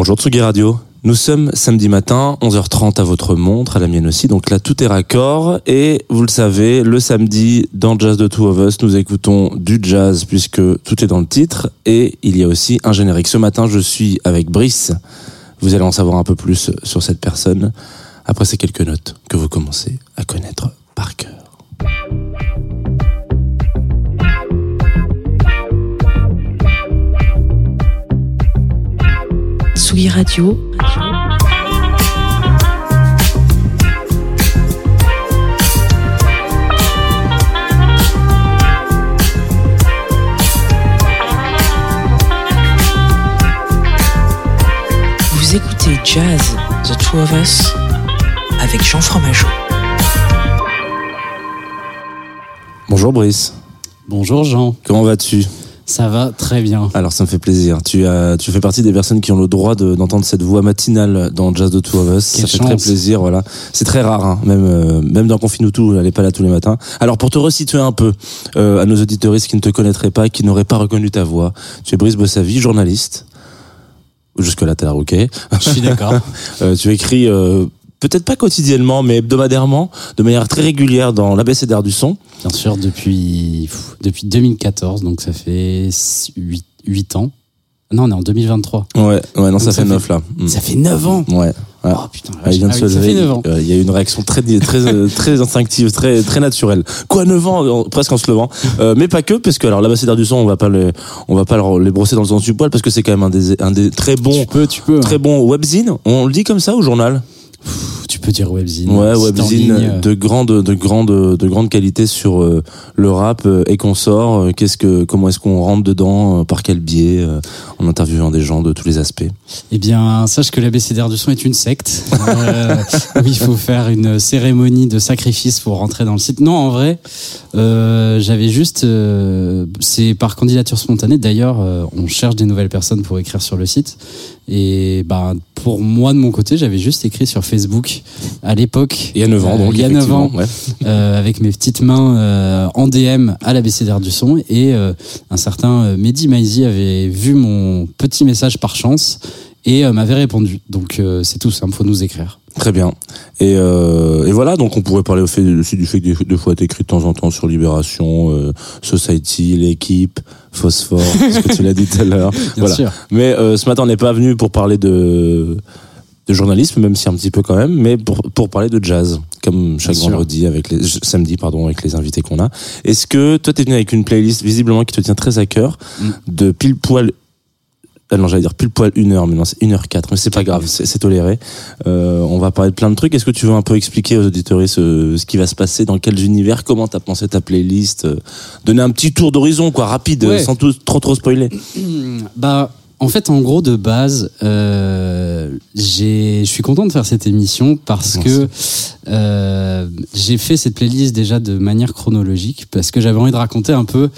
Bonjour Tsugi Radio. Nous sommes samedi matin, 11h30 à votre montre, à la mienne aussi, donc là tout est raccord. Et vous le savez, le samedi, dans Jazz de Two of Us, nous écoutons du jazz puisque tout est dans le titre. Et il y a aussi un générique. Ce matin, je suis avec Brice. Vous allez en savoir un peu plus sur cette personne après ces quelques notes que vous commencez à connaître par cœur. Tsugi Radio. Vous écoutez Jazz, The Two of Us, avec Jean Fromageau. Bonjour Brice, Bonjour Jean, comment vas-tu? Ça va très bien. Alors ça me fait plaisir. Tu as, tu fais partie des personnes qui ont le droit de- d'entendre cette voix matinale dans Jazz de Two of Us. Quelle ça fait très plaisir, voilà. C'est très rare, hein. même euh, même dans Confine tout, elle est pas là tous les matins. Alors pour te resituer un peu euh, à nos auditeuristes qui ne te connaîtraient pas, qui n'auraient pas reconnu ta voix, tu es Brice Bossavi, journaliste. Jusque là, t'as l'air ok. Je suis d'accord. Euh, tu écris peut-être pas quotidiennement, mais hebdomadairement, de manière très régulière dans l'ABCDR du son. Bien sûr, depuis, pff, depuis 2014, donc ça fait 8, ans. Non, on est en 2023. Ouais, ouais, non, Donc ça, fait fait- neuf là. Mm. Ça fait 9 ans Ouais. ouais. Oh putain, Ah, il vient de ah se oui, ça lever. fait 9 ans. Euh, Il y a eu une réaction très, très, euh, très instinctive, très, très naturelle. Quoi, 9 ans, presque en se levant. Euh, mais pas que, parce que, alors, l'ambassadeur du son, on va pas le, on va pas le- les brosser dans le sens du poil, parce que c'est quand même un des, un des très bons, Tu peux, tu peux. très hein. bons webzines. On le dit comme ça au journal? Tu peux dire webzine. Ouais, webzine de grande, de grande, de grande qualité sur euh, le rap euh, et qu'on sort. Euh, Qu'est-ce que, comment est-ce qu'on rentre dedans, par quel biais, en interviewant des gens de tous les aspects. Eh bien, sache que l'ABCDR du son est une secte. Où il faut faire une cérémonie de sacrifice pour rentrer dans le site. Non, en vrai, j'avais juste. c'est par candidature spontanée. D'ailleurs, on cherche des nouvelles personnes pour écrire sur le site. Et ben, pour moi, de mon côté, j'avais juste écrit sur Facebook à l'époque. Il y a 9 ans, Euh, donc. il y a 9 effectivement, ans. ouais. euh, avec mes petites mains euh, en DM à l'ABCDR du son et euh, un certain Mehdi Maizi avait vu mon petit message par chance et m'avait répondu. Donc c'est tout simple, faut nous écrire. Très bien. Et, euh, et voilà, donc on pourrait parler aussi du fait que des, fois t'écris de temps en temps sur Libération, euh, Society, l'équipe, Phosphore, ce que tu l'as dit tout à l'heure. Bien Voilà. sûr. Mais euh, ce matin, on n'est pas venu pour parler de, de journalisme, même si un petit peu quand même, mais pour, pour parler de jazz, comme chaque Bien sûr. vendredi, avec les, samedi, pardon, avec les invités qu'on a. Est-ce que toi, t'es venu avec une playlist visiblement qui te tient très à cœur, Mm. de pile poil non, j'allais dire pile poil une heure, mais non, c'est une heure quatre. Mais c'est pas grave, c'est toléré. Euh, on va parler de plein de trucs. Est-ce que tu veux un peu expliquer aux auditeurs ce, ce qui va se passer, dans quels univers, comment t'as pensé ta playlist, euh, donner un petit tour d'horizon, quoi, rapide, Ouais. euh, sans tout, trop trop spoiler. Bah en fait en gros de base euh, j'ai je suis content de faire cette émission parce Merci. que euh, j'ai fait cette playlist déjà de manière chronologique parce que j'avais envie de raconter un peu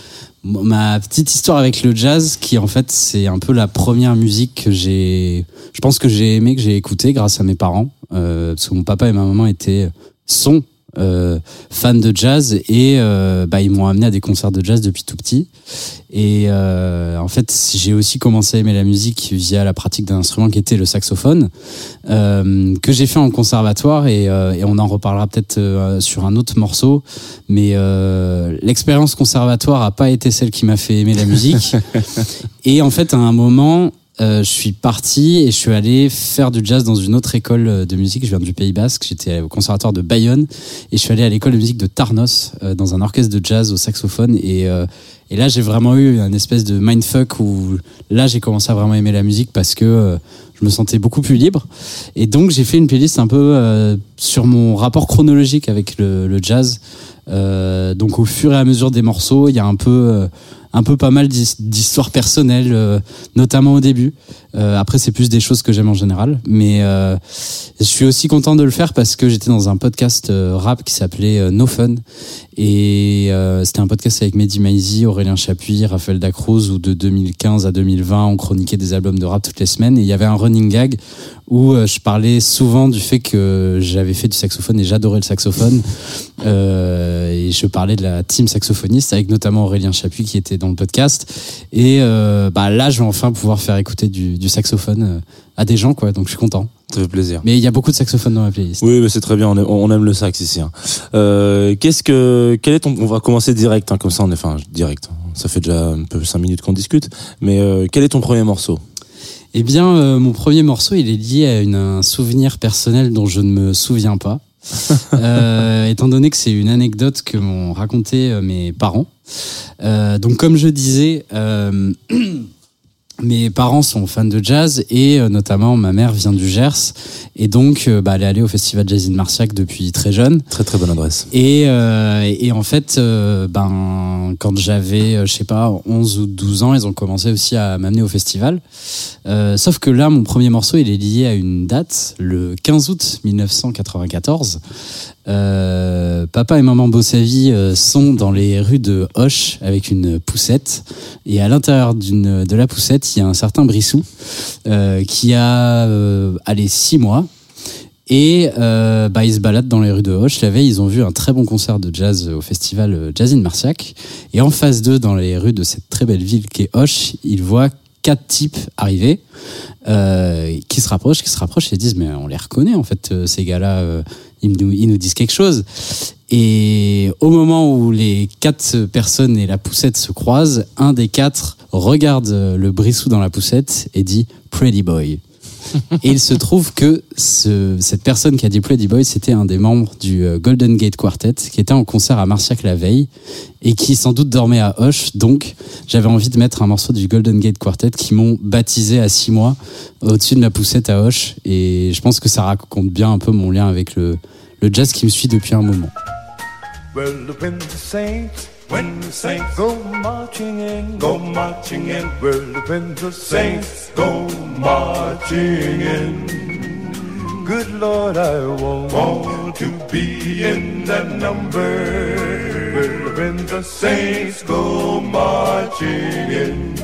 ma petite histoire avec le jazz qui en fait c'est un peu la première musique que j'ai je pense que j'ai aimé que j'ai écouté grâce à mes parents euh, parce que mon papa et ma maman étaient sont euh, fans de jazz et euh, bah, ils m'ont amené à des concerts de jazz depuis tout petit. Et euh, en fait j'ai aussi commencé à aimer la musique via la pratique d'un instrument qui était le saxophone euh, que j'ai fait en conservatoire et, euh, et on en reparlera peut-être euh, sur un autre morceau. Mais euh, l'expérience conservatoire a pas été celle qui m'a fait aimer la musique. Et en fait à un moment je suis parti et je suis allé faire du jazz dans une autre école de musique. Je viens du Pays Basque, j'étais au conservatoire de Bayonne et je suis allé à l'école de musique de Tarnos euh, dans un orchestre de jazz au saxophone et, euh, et là j'ai vraiment eu une espèce de mindfuck où là j'ai commencé à vraiment aimer la musique parce que euh, je me sentais beaucoup plus libre et donc j'ai fait une playlist un peu euh, sur mon rapport chronologique avec le, le jazz. Euh, donc au fur et à mesure des morceaux, il y a un peu euh, un peu pas mal d'his- d'histoires personnelles, euh, notamment au début. Euh, après, c'est plus des choses que j'aime en général. Mais euh, je suis aussi content de le faire parce que j'étais dans un podcast euh, rap qui s'appelait euh, No Fun. Et euh, c'était un podcast avec Mehdi Maizi, Aurélien Chapuis, Raphaël Dacruz, où de 2015 à 2020, on chroniquait des albums de rap toutes les semaines. Et il y avait un running gag où je parlais souvent du fait que j'avais fait du saxophone et j'adorais le saxophone. Euh, et je parlais de la team saxophoniste avec notamment Aurélien Chapuis qui était dans le podcast. Et euh, bah, là, je vais enfin pouvoir faire écouter du, du saxophone euh, à des gens, quoi. Donc, je suis content. Ça fait plaisir. Mais il y a beaucoup de saxophones dans ma playlist. Oui, mais c'est très bien. On aime, on aime le sax ici. hein. Euh, Qu'est-ce que, quel est ton, on va commencer direct, hein, comme ça, on est, enfin, direct. Ça fait déjà un peu cinq minutes qu'on discute. Mais euh, quel est ton premier morceau? Eh bien, euh, mon premier morceau, il est lié à une, un souvenir personnel dont je ne me souviens pas. Étant donné que c'est une anecdote que m'ont raconté mes parents. Donc, comme je disais, mes parents sont fans de jazz et euh, notamment ma mère vient du Gers et donc euh, bah, elle est allée au festival Jazz in Marciac depuis très jeune. Très très bonne adresse. Et, euh, et en fait, euh, ben, quand j'avais, euh, je sais pas, 11 ou 12 ans, ils ont commencé aussi à m'amener au festival. Euh, sauf que là, mon premier morceau, il est lié à une date, le 15 août 1994. Euh, papa et maman Bossavi euh, sont dans les rues de Hoche avec une poussette. Et à l'intérieur de la poussette, il y a un certain Brissou euh, qui a, euh, allez, 6 mois. Et bah, ils se baladent dans les rues de Hoche. La veille, ils ont vu un très bon concert de jazz au festival Jazz in Marciac. Et en face d'eux, dans les rues de cette très belle ville qu'est Hoche, ils voient quatre types arriver euh, qui se rapprochent, qui se rapprochent et disent mais on les reconnaît en fait ces gars-là, ils, nous, disent quelque chose. Et au moment où les quatre personnes et la poussette se croisent, un des quatre regarde le brissou dans la poussette et dit Pretty Boy. Et il se trouve que ce, cette personne qui a dit Pretty Boy, c'était un des membres du euh, Golden Gate Quartet, qui était en concert à Marciac la veille, et qui sans doute dormait à Hoche. Donc, j'avais envie de mettre un morceau du Golden Gate Quartet qui m'ont baptisé à six mois au-dessus de ma poussette à Hoche. Et je pense que ça raconte bien un peu mon lien avec le, jazz qui me suit depuis un moment. When the saints go marching in, go marching in. Well, when the saints go marching in. Good Lord, I want, want to be in that number. Well, when the saints go marching in.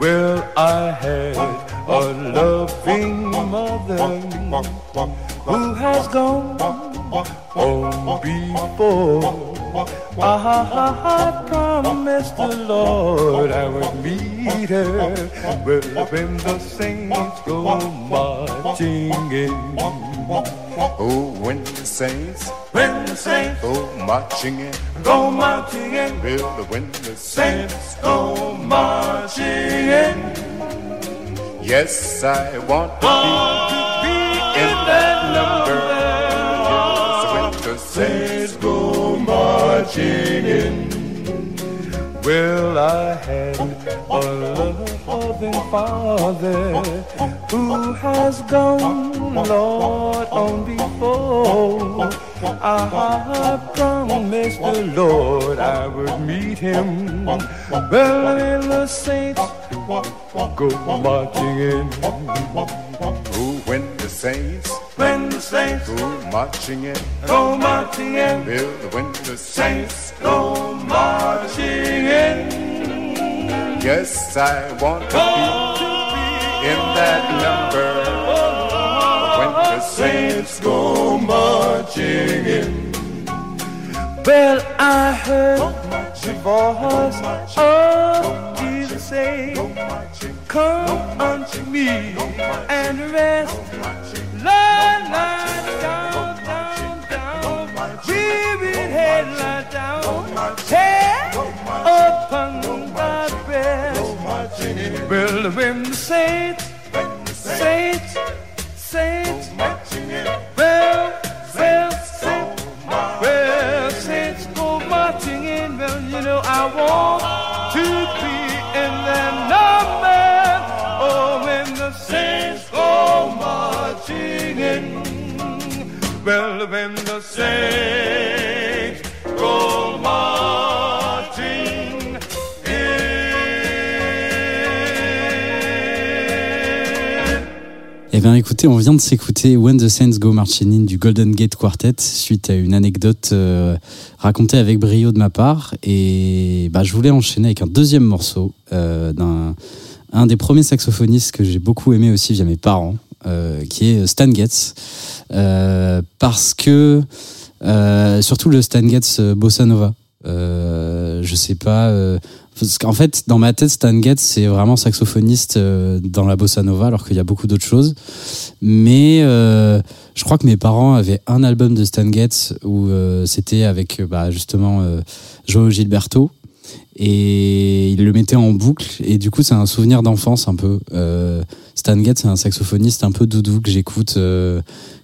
Well, I had a loving mother who has gone on before. Ah, ah, ah, I promised the Lord I would meet her. Well, when the saints go marching in. Oh, when the saints When the saints go marching in, go marching in. the when the saints, go marching in. yes, I want to be saints go marching in. Well, I had a loving father who has gone, Lord, on before. I promised the Lord I would meet him. Well, the saints go marching in. oh, when the saints When the saints go marching in, go marching in. will the when the saints, go marching in. yes, I want to be in that number. When the saints Saints go marching in. Well, I heard the voice of Jesus say, Come unto me and rest. Lie, lie down, down, down. Weary head, lie down. Head upon thy breast. Well, when the saints, saints, saints, well, well, saints, well, saints go marching in. Well, you know I want to Well, when the saints go marching in. Eh bien, écoutez, on vient de s'écouter When the Saints Go Marching In du Golden Gate Quartet suite à une anecdote euh, racontée avec brio de ma part. Et bah, je voulais enchaîner avec un deuxième morceau euh, d'un un des premiers saxophonistes que j'ai beaucoup aimé aussi via mes parents, qui est Stan Getz. Euh, parce que, euh, surtout le Stan Getz euh, Bossa Nova. Euh, je sais pas. euh, Parce qu'en fait, dans ma tête, Stan Getz, c'est vraiment saxophoniste euh, dans la bossa nova, alors qu'il y a beaucoup d'autres choses. Mais euh, je crois que mes parents avaient un album de Stan Getz où euh, c'était avec euh, bah, justement euh, Gilberto. Et ils le mettaient en boucle. Et du coup, c'est un souvenir d'enfance un peu. Euh, Stan Getz, c'est un saxophoniste un peu doudou que j'écoute euh,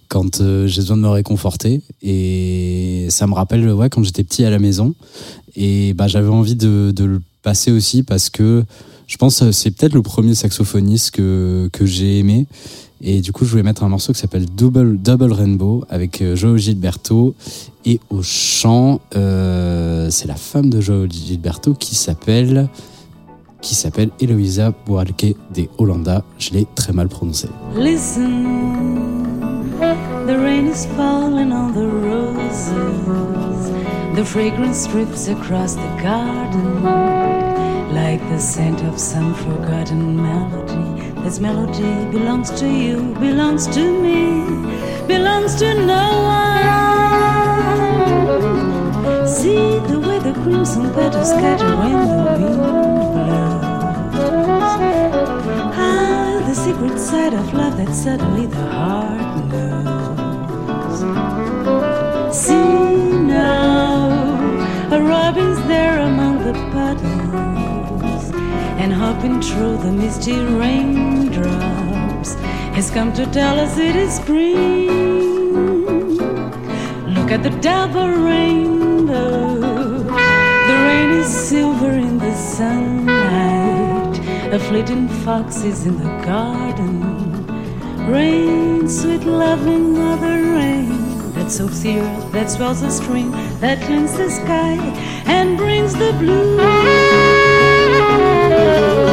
quand euh, j'ai besoin de me réconforter. Et ça me rappelle ouais, quand j'étais petit à la maison. Et bah, j'avais envie de, de le passer aussi parce que je pense c'est peut-être le premier saxophoniste que, que j'ai aimé. Et du coup, je voulais mettre un morceau qui s'appelle Double, Double Rainbow avec euh, Joao Gilberto. Et au chant, euh, c'est la femme de Joao Gilberto qui s'appelle qui s'appelle Eloisa Boalke de Hollanda. Je l'ai très mal prononcé. Listen, the rain is falling on the roses. The fragrance drips across the garden like the scent of some forgotten melody. This melody belongs to you, belongs to me, belongs to no one. See the way the crimson petals scatter when the wind blows. Ah, the secret side of love that suddenly the heart knows. See and hopping through the misty raindrops has come to tell us it is spring. Look at the double rainbow. The rain is silver in the sunlight. A fleeting fox is in the garden. Rain, sweet loving mother rain. That soaks the earth, that swells the stream, that cleans the sky and brings the blue. See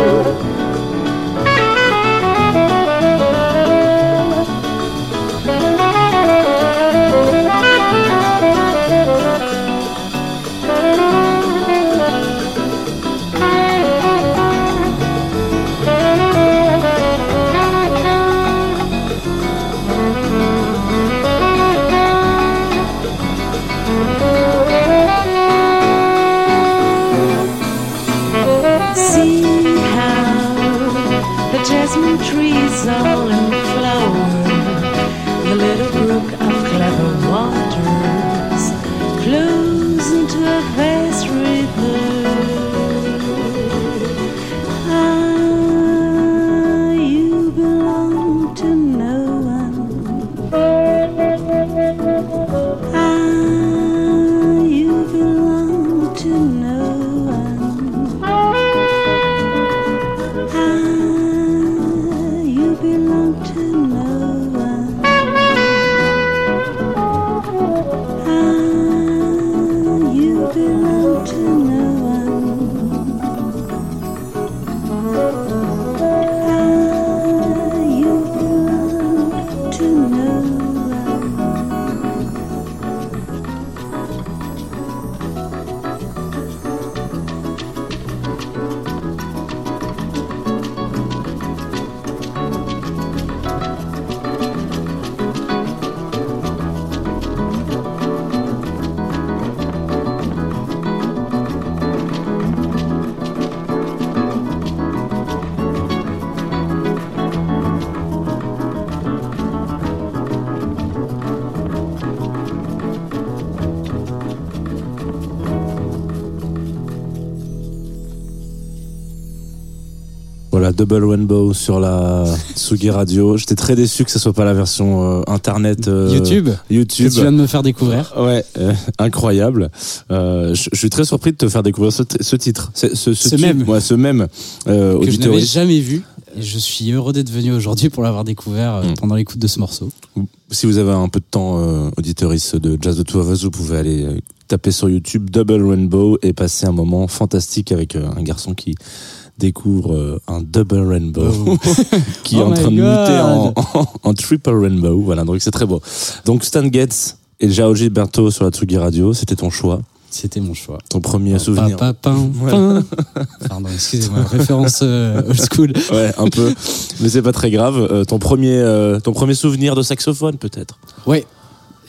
Double Rainbow sur la Tsugi Radio. J'étais très déçu que ce soit pas la version euh, internet. euh, YouTube YouTube. Que tu viens de me faire découvrir. Ouais, euh, incroyable. Je, suis très surpris de te faire découvrir ce, ce titre, ce, ce, Ce tube, même. ouais, ce même que je n'avais jamais vu. Et je suis heureux d'être venu aujourd'hui pour l'avoir découvert Mm. pendant l'écoute de ce morceau. Si vous avez un peu de temps, auditeuriste de Jazz the Two vous pouvez aller taper sur YouTube Double Rainbow et passer un moment fantastique avec un garçon qui découvre euh, un Double Rainbow qui est Oh en train de my muter en, God. en, en Triple Rainbow. Voilà, donc c'est très beau. Donc Stan Getz et Jao Gilberto sur la Tsugi Radio, c'était ton choix, C'était mon choix. ton premier souvenir. Pa, pa, pin, Voilà. pin. Pardon, excusez-moi, référence euh, old school. Ouais, un peu, mais c'est pas très grave. Euh, ton premier, euh, ton premier souvenir de saxophone, peut-être? Ouais.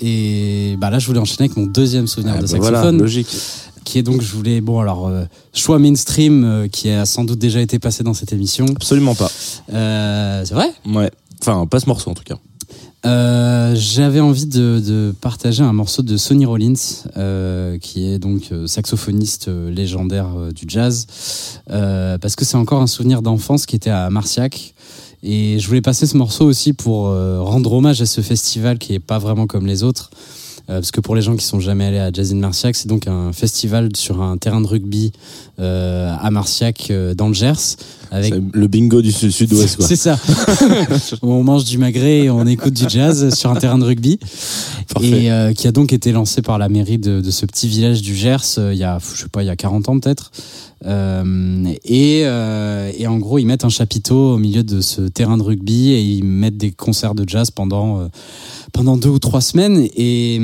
Et bah là, je voulais enchaîner avec mon deuxième souvenir Ah, de bah voilà, saxophone. logique. Qui est donc, je voulais, bon, alors, euh, choix mainstream euh, qui a sans doute déjà été passé dans cette émission. Absolument pas. Euh, c'est vrai? Ouais. Enfin, pas ce morceau en tout cas. Euh, J'avais envie de, de partager un morceau de Sonny Rollins, euh, qui est donc saxophoniste légendaire du jazz, euh, parce que c'est encore un souvenir d'enfance qui était à Marciac. Et je voulais passer ce morceau aussi pour rendre hommage à ce festival qui est pas vraiment comme les autres. Euh, parce que pour les gens qui sont jamais allés à Jazz in Marciac, c'est donc un festival sur un terrain de rugby euh, à Marciac euh, dans le Gers. Avec le bingo du sud- sud-ouest quoi. c'est ça. On mange du magret et on écoute du jazz sur un terrain de rugby. Parfait. Et qui a donc été lancé par la mairie de, de ce petit village du Gers il y a, je sais pas, il y a 40 ans peut-être. Euh, et, euh, et en gros, ils mettent un chapiteau au milieu de ce terrain de rugby et ils mettent des concerts de jazz pendant, euh, pendant deux ou trois semaines. Et,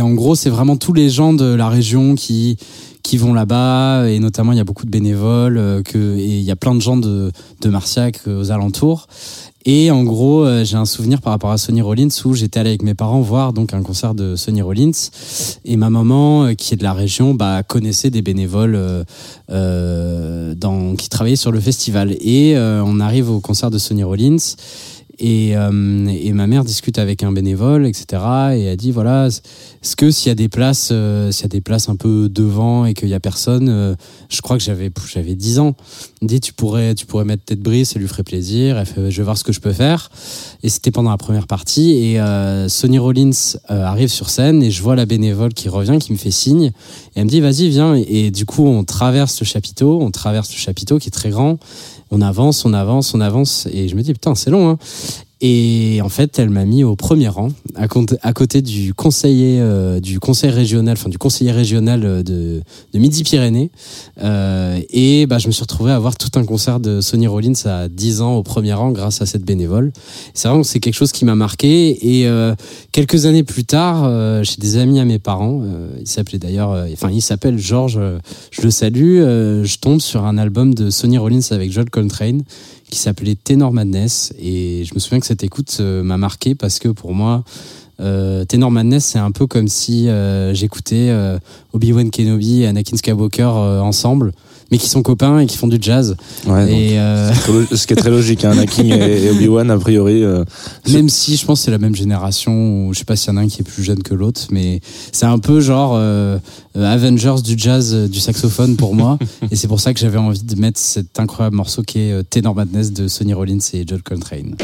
en gros, c'est vraiment tous les gens de la région qui qui vont là-bas et notamment il y a beaucoup de bénévoles et il y a plein de gens de de Marciac aux alentours et en gros euh, j'ai un souvenir par rapport à Sonny Rollins où j'étais allé avec mes parents voir donc un concert de Sonny Rollins. Et ma maman euh, qui est de la région bah connaissait des bénévoles euh, euh, dans qui travaillaient sur le festival. Et on arrive au concert de Sonny Rollins et, euh, et ma mère discute avec un bénévole, etc. Et elle dit voilà, est-ce que s'il y a des places, euh, s'il y a des places un peu devant et qu'il y a personne, euh, je crois que j'avais j'avais 10 ans. Dit tu pourrais tu pourrais mettre tête brise, ça lui ferait plaisir. Je vais voir ce que je peux faire. Et c'était pendant la première partie et Sonny Rollins arrive sur scène et je vois la bénévole qui revient, qui me fait signe et elle me dit vas-y viens. Et, et du coup on traverse le chapiteau, on traverse le chapiteau qui est très grand. On avance, on avance, on avance et je me dis putain c'est long. Hein. Et en fait, elle m'a mis au premier rang, à, côté- du conseiller, euh, du conseil régional, enfin du conseiller régional euh, de, Midi-Pyrénées. Euh, et bah, je me suis retrouvé à voir tout un concert de Sonny Rollins à 10 ans au premier rang grâce à cette bénévole. C'est vraiment c'est quelque chose qui m'a marqué. Et euh, quelques années plus tard, euh, chez des amis à mes parents, il s'appelait d'ailleurs, enfin il s'appelle Georges, je le salue, je tombe sur un album de Sonny Rollins avec Joel Coltrane qui s'appelait Tenor Madness. Et je me souviens que cette écoute euh, m'a marqué parce que pour moi euh, Tenor Madness c'est un peu comme si euh, j'écoutais euh, Obi-Wan Kenobi et Anakin Skywalker ensemble mais qui sont copains et qui font du jazz. Ouais, et euh, ce qui est très logique, hein, Anakin et Obi-Wan, a priori. euh, même si je pense que c'est la même génération ou je sais pas s'il y en a un qui est plus jeune que l'autre mais c'est un peu genre euh, Avengers du jazz du saxophone pour moi. Et c'est pour ça que j'avais envie de mettre cet incroyable morceau qui est Tenor Madness de Sonny Rollins et Joel Coltrane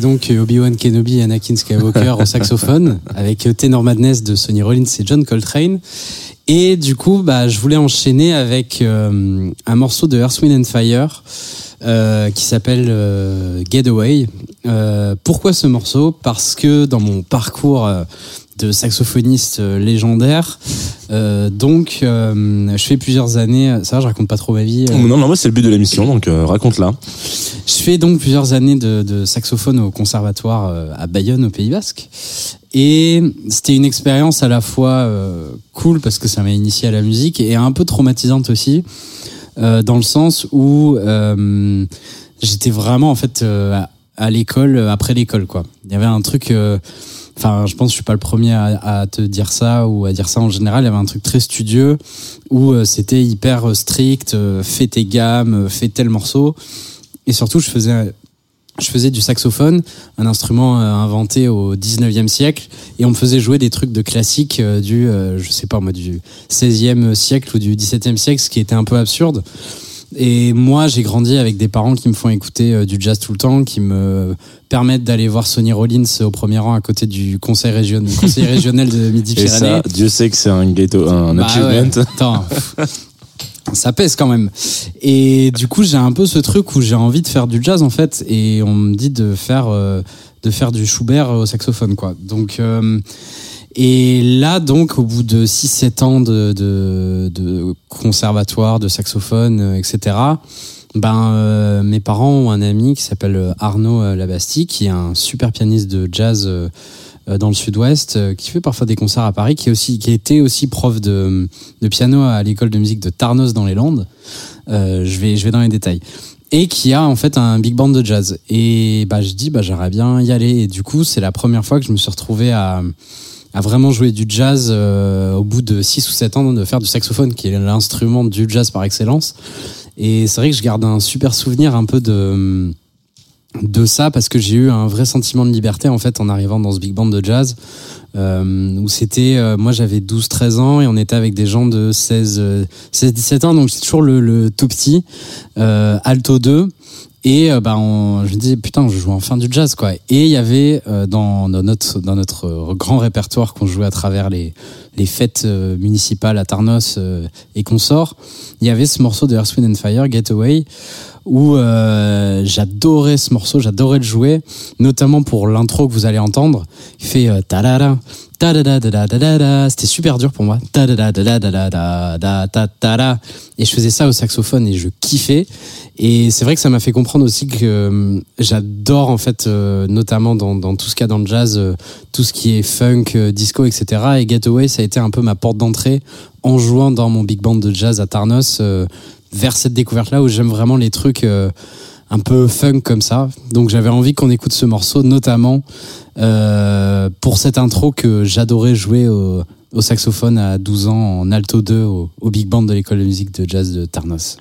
Donc Obi-Wan Kenobi et Anakin Skywalker au saxophone avec Tenor Madness de Sonny Rollins et John Coltrane. Et du coup, bah, je voulais enchaîner avec euh, un morceau de Earth, Wind and Fire euh, qui s'appelle euh, Getaway. Pourquoi ce morceau? Parce que dans mon parcours de saxophoniste euh, légendaire, euh, donc euh, je fais plusieurs années. Ça, va, je raconte pas trop ma vie. euh, Non, non, moi c'est le but de l'émission, donc raconte-la. je fais donc plusieurs années de, de saxophone au conservatoire à Bayonne, au Pays Basque. Et c'était une expérience à la fois cool parce que ça m'a initié à la musique et un peu traumatisante aussi, dans le sens où j'étais vraiment en fait à, à l'école après l'école quoi. Il y avait un truc. Enfin, je pense que je suis pas le premier à, à te dire ça ou à dire ça en général. Il y avait un truc très studieux où euh, c'était hyper euh, strict, euh, fais tes gammes, euh, fais tel morceau. Et surtout, je faisais, je faisais du saxophone, un instrument inventé au 19e siècle, et on me faisait jouer des trucs de classique du, je sais pas moi, du 16e siècle ou du 17e siècle, ce qui était un peu absurde. Et moi, j'ai grandi avec des parents qui me font écouter euh, du jazz tout le temps, qui me permettent d'aller voir Sonny Rollins au premier rang à côté du conseil, région, conseil régional de Et Midi-Pyrénées. ça, Dieu sait que c'est un ghetto, un Bah achievement. ouais, attends. Ça pèse quand même. Et du coup, j'ai un peu ce truc où j'ai envie de faire du jazz en fait, et on me dit de faire euh, de faire du Schubert au saxophone quoi. Donc euh, et là donc au bout de 6-7 ans de, de, de conservatoire, de saxophone, euh, etc. Ben euh, mes parents ont un ami qui s'appelle Arnaud euh, Labastie, qui est un super pianiste de jazz euh, euh, dans le sud-ouest, euh, qui fait parfois des concerts à Paris, qui est aussi qui était aussi prof de, de piano à l'école de musique de Tarnos dans les Landes. Euh, je vais je vais dans les détails. et qui a en fait un big band de jazz. Et bah, je dis, bah, j'aimerais bien y aller. Et du coup, c'est la première fois que je me suis retrouvé à, à vraiment jouer du jazz euh, au bout de 6 ou 7 ans de faire du saxophone, qui est l'instrument du jazz par excellence. Et c'est vrai que je garde un super souvenir un peu de de ça parce que j'ai eu un vrai sentiment de liberté en fait en arrivant dans ce big band de jazz euh, où c'était euh, moi j'avais 12 13 ans et on était avec des gens de 16 16 17 ans donc c'est toujours le, le, tout petit euh, alto 2 et euh, bah on, je me disais putain je joue enfin du jazz quoi. Et il y avait euh, dans, dans notre dans notre grand répertoire qu'on jouait à travers les les fêtes municipales à Tarnos et consorts il y avait ce morceau de Earth Wind and Fire Getaway où euh, j'adorais ce morceau, j'adorais le jouer, notamment pour l'intro que vous allez entendre, il fait euh, ta c'était super dur pour moi, et je faisais ça au saxophone et je kiffais. Et c'est vrai que ça m'a fait comprendre aussi que euh, j'adore en fait euh, notamment dans, dans tout ce qu'il y a dans le jazz euh, tout ce qui est funk disco etc et Getaway ça a été un peu ma porte d'entrée en jouant dans mon big band de jazz à Tarnos vers cette découverte-là où j'aime vraiment les trucs un peu funk comme ça. Donc j'avais envie qu'on écoute ce morceau, notamment euh, pour cette intro que j'adorais jouer au, saxophone à 12 ans en alto 2 au, big band de l'école de musique de jazz de Tarnos.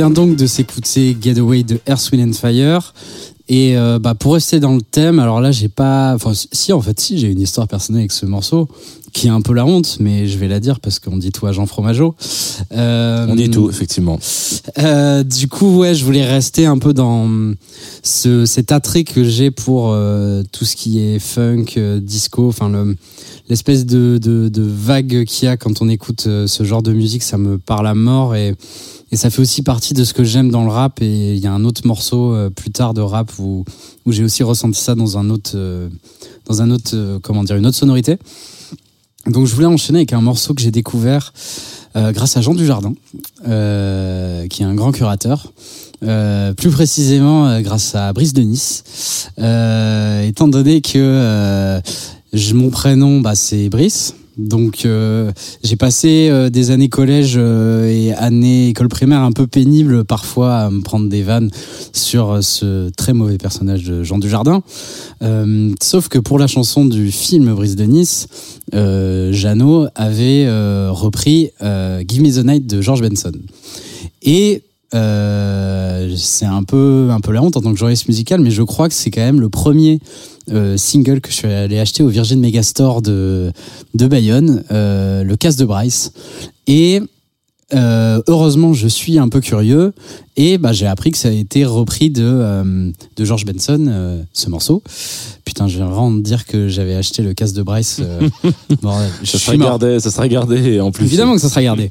Vient donc de s'écouter Getaway de Earth, Wind and Fire. Et euh, bah, pour rester dans le thème, alors là, j'ai pas. Enfin, si, en fait, si, j'ai une histoire personnelle avec ce morceau qui est un peu la honte, mais je vais la dire parce qu'on dit tout à Jean Fromageau. Euh, On dit tout, effectivement. euh, du coup, ouais, je voulais rester un peu dans ce, cet attrait que j'ai pour tout ce qui est funk, disco, enfin le l'espèce de, de, de vague qu'il y a quand on écoute ce genre de musique, ça me parle à mort et, et ça fait aussi partie de ce que j'aime dans le rap. Et il y a un autre morceau euh, plus tard de rap où, où j'ai aussi ressenti ça dans un autre, euh, dans un autre, euh, comment dire, une autre sonorité. Donc je voulais enchaîner avec un morceau que j'ai découvert euh, grâce à Jean Dujardin, euh, qui est un grand curateur. Euh, plus précisément euh, grâce à Brice de Nice, euh, étant donné que je, mon prénom bah, c'est Brice. Donc euh, j'ai passé euh, des années collège euh, et années école primaire un peu pénibles parfois à me prendre des vannes sur ce très mauvais personnage de Jean Dujardin. Sauf que pour la chanson du film Brice de Nice, Jeannot avait repris Give Me the Night de George Benson. Et c'est un peu un peu la honte en tant que journaliste musical, mais je crois que c'est quand même le premier euh, single que je suis allé acheter au Virgin Megastore de Bayonne, euh, le casse de Bryce. Et euh, heureusement, je suis un peu curieux et bah, j'ai appris que ça a été repris de, euh, de George Benson, euh, ce morceau. Putain, je viens vraiment de dire que j'avais acheté le casse de Bryce. euh, bon, je Ça sera gardé, ça sera gardé en plus. Évidemment que ça sera gardé.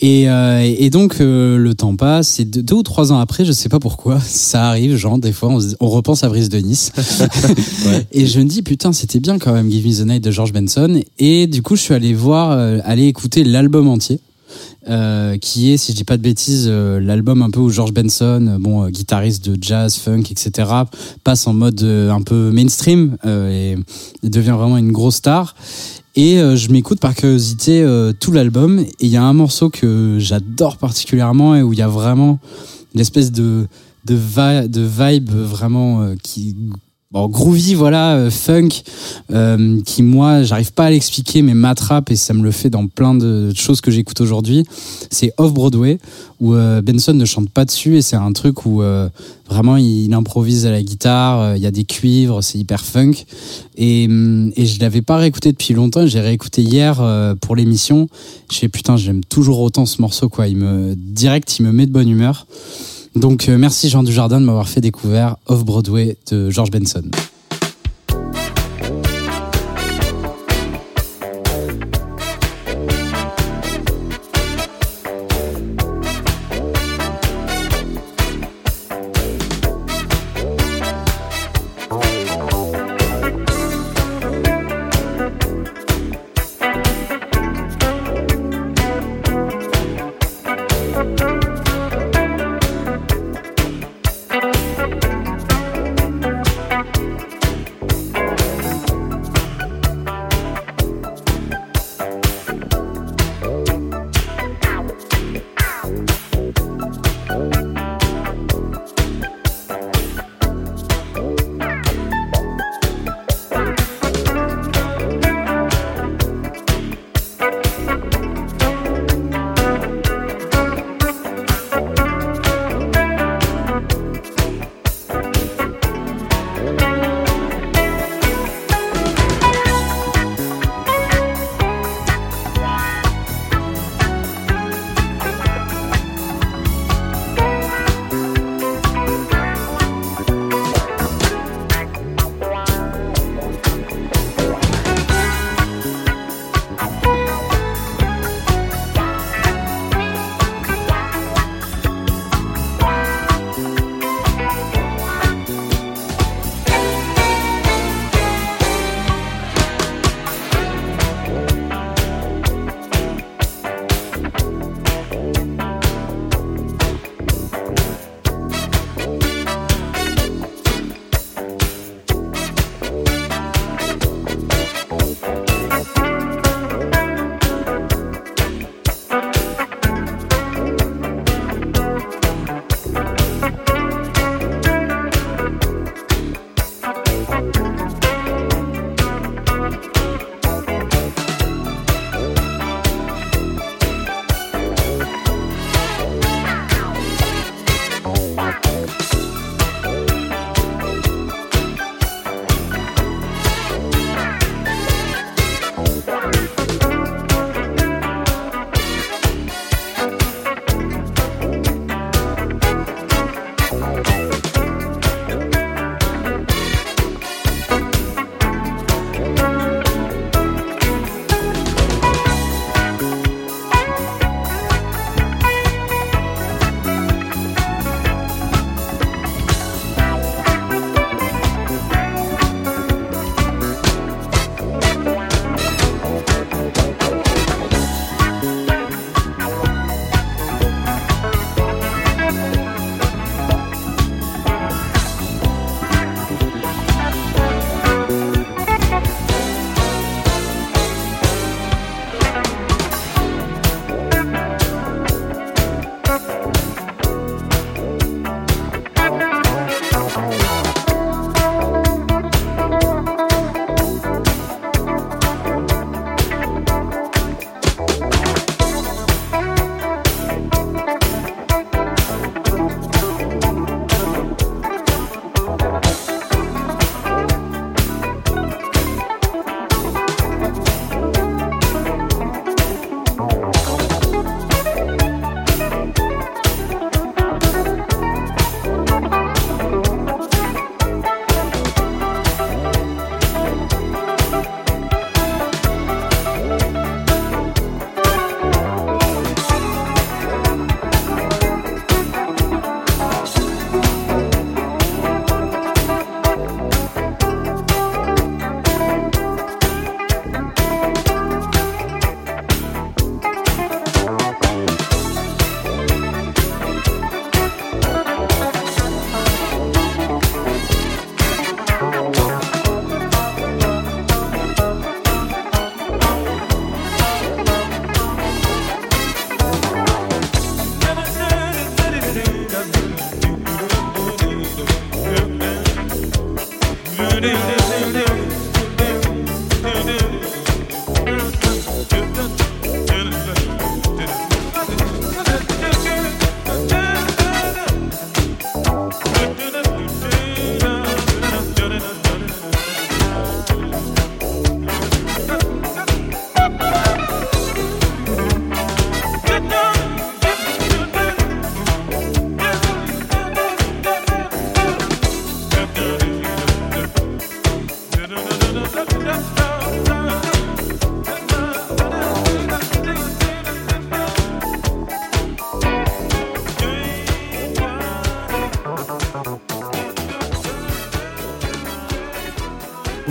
Et, euh, et donc euh, le temps passe et deux, deux ou trois ans après, je sais pas pourquoi, ça arrive, genre des fois on, on repense à Brice de Nice. Et je me dis putain c'était bien quand même Give Me the Night de George Benson. Et du coup je suis allé voir, euh, aller écouter l'album entier. Euh, qui est, si je dis pas de bêtises, euh, l'album un peu où George Benson, euh, bon, guitariste de jazz, funk, etc., passe en mode un peu mainstream et, devient vraiment une grosse star. Et je m'écoute par curiosité tout l'album. Et il y a un morceau que j'adore particulièrement et où il y a vraiment l'espèce de, de, de vibe vraiment qui. Bon, groovy, voilà, euh, funk, euh, qui moi, j'arrive pas à l'expliquer, mais m'attrape et ça me le fait dans plein de choses que j'écoute aujourd'hui. C'est Off Broadway, où euh, Benson ne chante pas dessus et c'est un truc où euh, vraiment il, improvise à la guitare, euh, il y a des cuivres, c'est hyper funk. Et, hum, et je l'avais pas réécouté depuis longtemps. J'ai réécouté hier pour l'émission. Je fais putain, j'aime toujours autant ce morceau quoi. Il me direct, il me met de bonne humeur. Donc euh, merci Jean Dujardin de m'avoir fait découvrir Off Broadway de George Benson.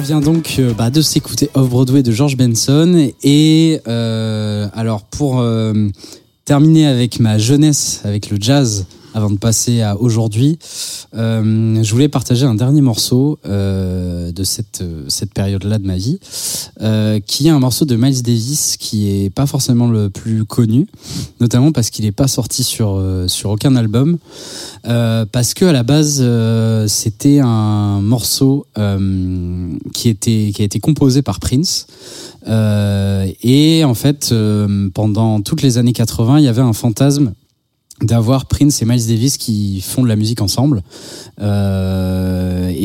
Vient donc euh, bah, de s'écouter Off Broadway de George Benson. Et euh, alors pour euh, terminer avec ma jeunesse avec le jazz avant de passer à aujourd'hui, je voulais partager un dernier morceau de cette, cette période-là de ma vie, euh, qui est un morceau de Miles Davis qui est pas forcément le plus connu, notamment parce qu'il n'est pas sorti sur, euh, sur aucun album, euh, parce que à la base c'était un morceau qui, était, qui a été composé par Prince. Et en fait, pendant toutes les années 80, il y avait un fantasme d'avoir Prince et Miles Davis qui font de la musique ensemble. Et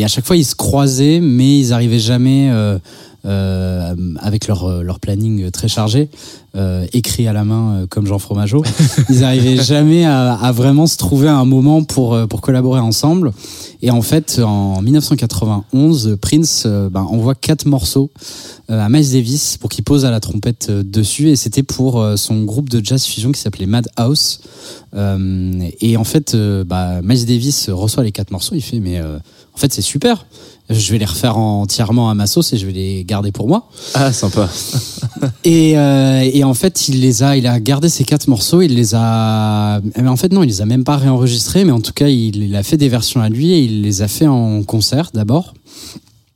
à chaque fois, ils se croisaient, mais ils arrivaient jamais euh, avec leur, leur planning très chargé, euh, écrit à la main euh, comme Jean Fromageau. ils arrivaient jamais à, à vraiment se trouver un moment pour, euh, pour collaborer ensemble. Et en fait, en 1991, Prince euh, ben, envoie quatre morceaux euh, à Miles Davis pour qu'il pose à la trompette euh, dessus. Et c'était pour euh, son groupe de jazz fusion qui s'appelait Madhouse. Euh, et en fait, euh, bah, Miles Davis reçoit les quatre morceaux. Il fait, mais euh, en fait, c'est super. Je vais les refaire entièrement à ma sauce et je vais les garder pour moi. Ah, sympa. Et, euh, et en fait, il les a, il a gardé ces quatre morceaux, il les a, mais en fait non, il les a même pas réenregistrés, mais en tout cas, il, il a fait des versions à lui et il les a fait en concert d'abord.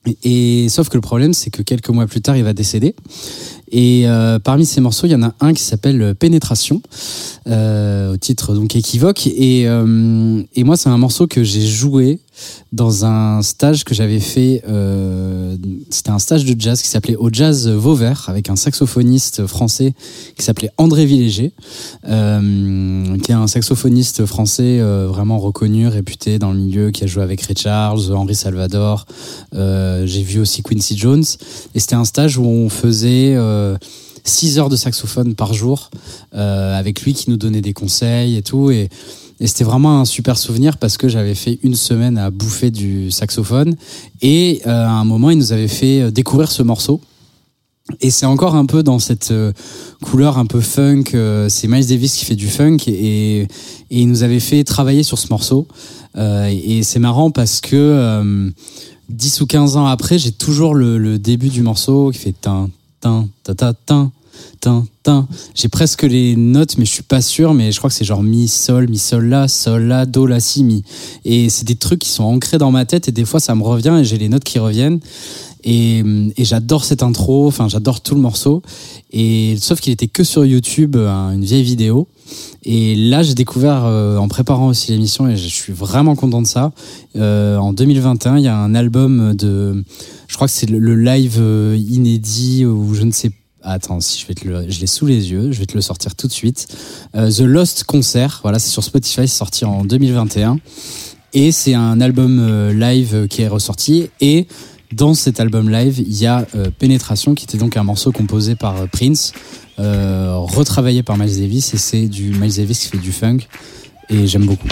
Et, et sauf que le problème, c'est que quelques mois plus tard, il va décéder. Et euh, parmi ces morceaux, il y en a un qui s'appelle Pénétration, euh, au titre donc équivoque. Et, euh, et moi, c'est un morceau que j'ai joué dans un stage que j'avais fait. Euh, C'était un stage de jazz qui s'appelait Au Jazz Vauvert avec un saxophoniste français qui s'appelait André Villéger, euh, qui est un saxophoniste français euh, vraiment reconnu, réputé dans le milieu, qui a joué avec Ray Charles, Henri Salvador. Euh, j'ai vu aussi Quincy Jones. Et c'était un stage où on faisait euh, 6 heures de saxophone par jour euh, avec lui qui nous donnait des conseils et tout. Et, c'était vraiment un super souvenir parce que j'avais fait une semaine à bouffer du saxophone et euh, à un moment il nous avait fait euh, découvrir ce morceau. Et c'est encore un peu dans cette euh, couleur un peu funk. euh, c'est Miles Davis qui fait du funk et, et il nous avait fait travailler sur ce morceau. Euh, et c'est marrant parce que euh, 10 ou 15 ans après, j'ai toujours le, le début du morceau qui fait tin, tin, ta, ta, tin, tin, tin. J'ai presque les notes, mais je suis pas sûr. Mais je crois que c'est genre mi, sol, mi, sol, la, sol, la, do, la, si, mi. Et c'est des trucs qui sont ancrés dans ma tête et des fois ça me revient et j'ai les notes qui reviennent. Et, j'adore cette intro, enfin j'adore tout le morceau. Et sauf qu'il était que sur YouTube, un- une vieille vidéo. Et là, j'ai découvert euh, en préparant aussi l'émission et je suis vraiment content de ça. Euh, en 2021, il y a un album de, je crois que c'est le, live euh, inédit ou je ne sais pas. Attends, si je vais te le, je l'ai sous les yeux, je vais te le sortir tout de suite. Euh, The Lost Concert, voilà, c'est sur Spotify, c'est sorti en 2021 et c'est un album euh, live qui est ressorti et dans cet album live, il y a Pénétration qui était donc un morceau composé par Prince, retravaillé par Miles Davis et c'est du Miles Davis qui fait du funk et j'aime beaucoup.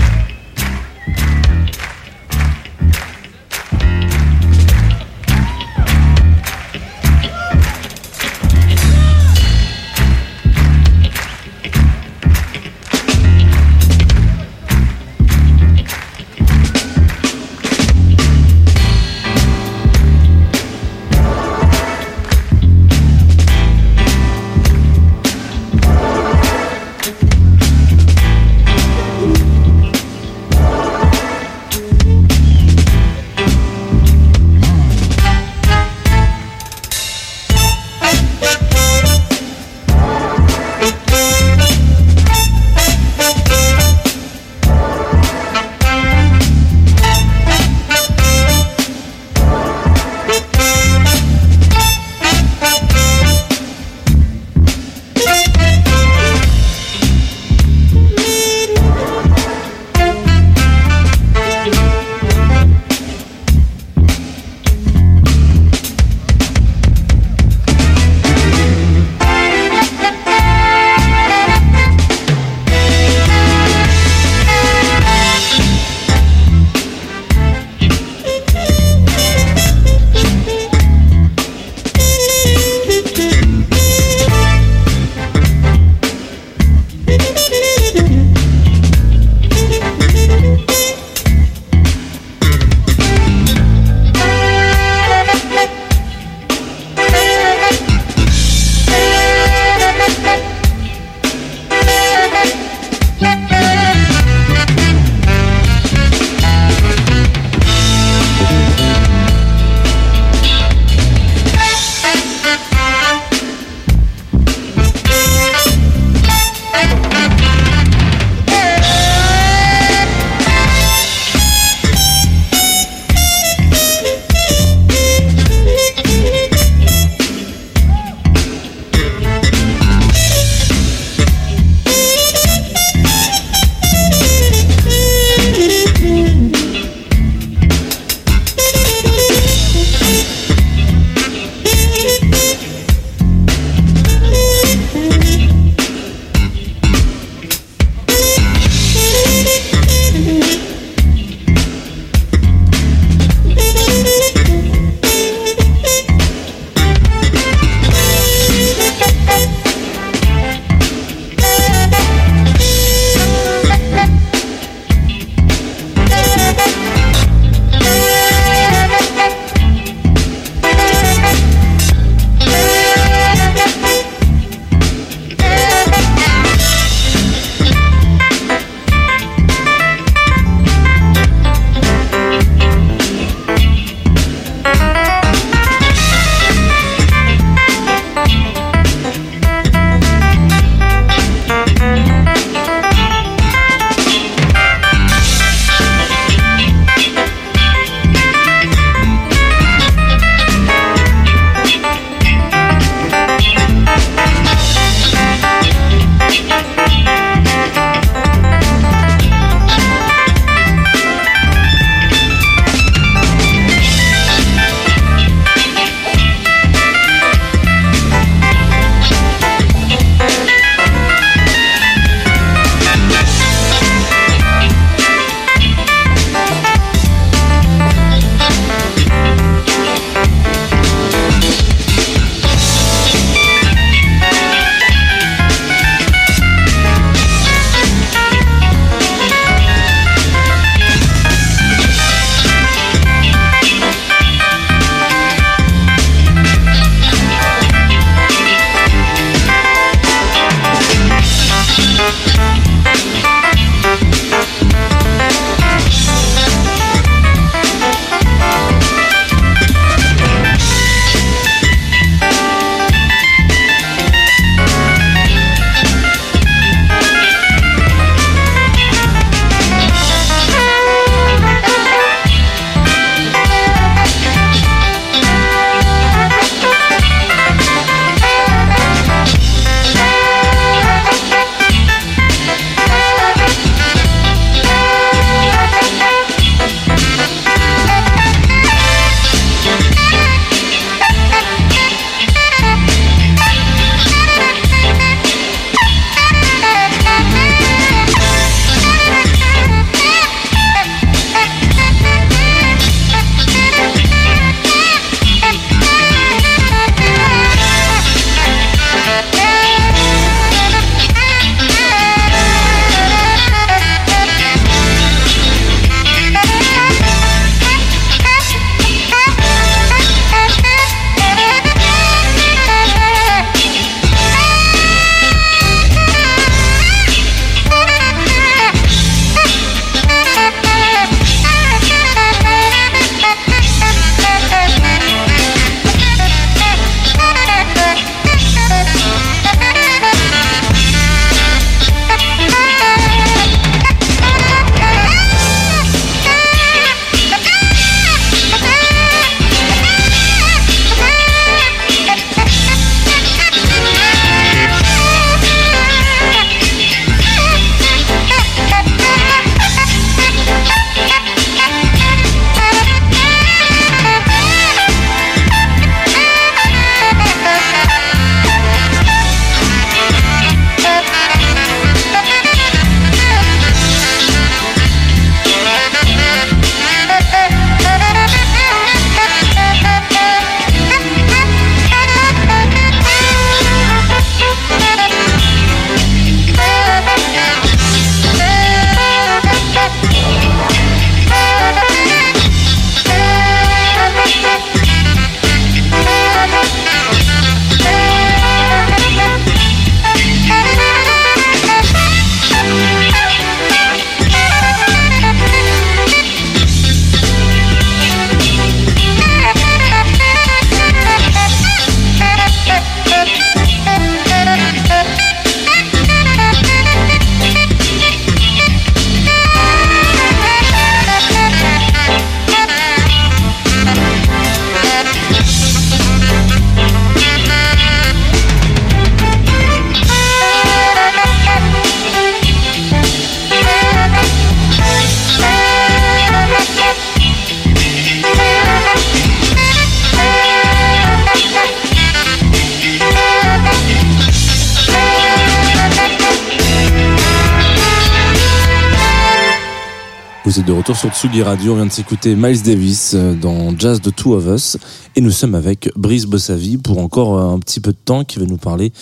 De retour sur Tsugi Radio. On vient de s'écouter Miles Davis euh, dans Jazz The Two of Us. Et nous sommes avec Brice Bossavi pour encore euh, un petit peu de temps qui va nous parler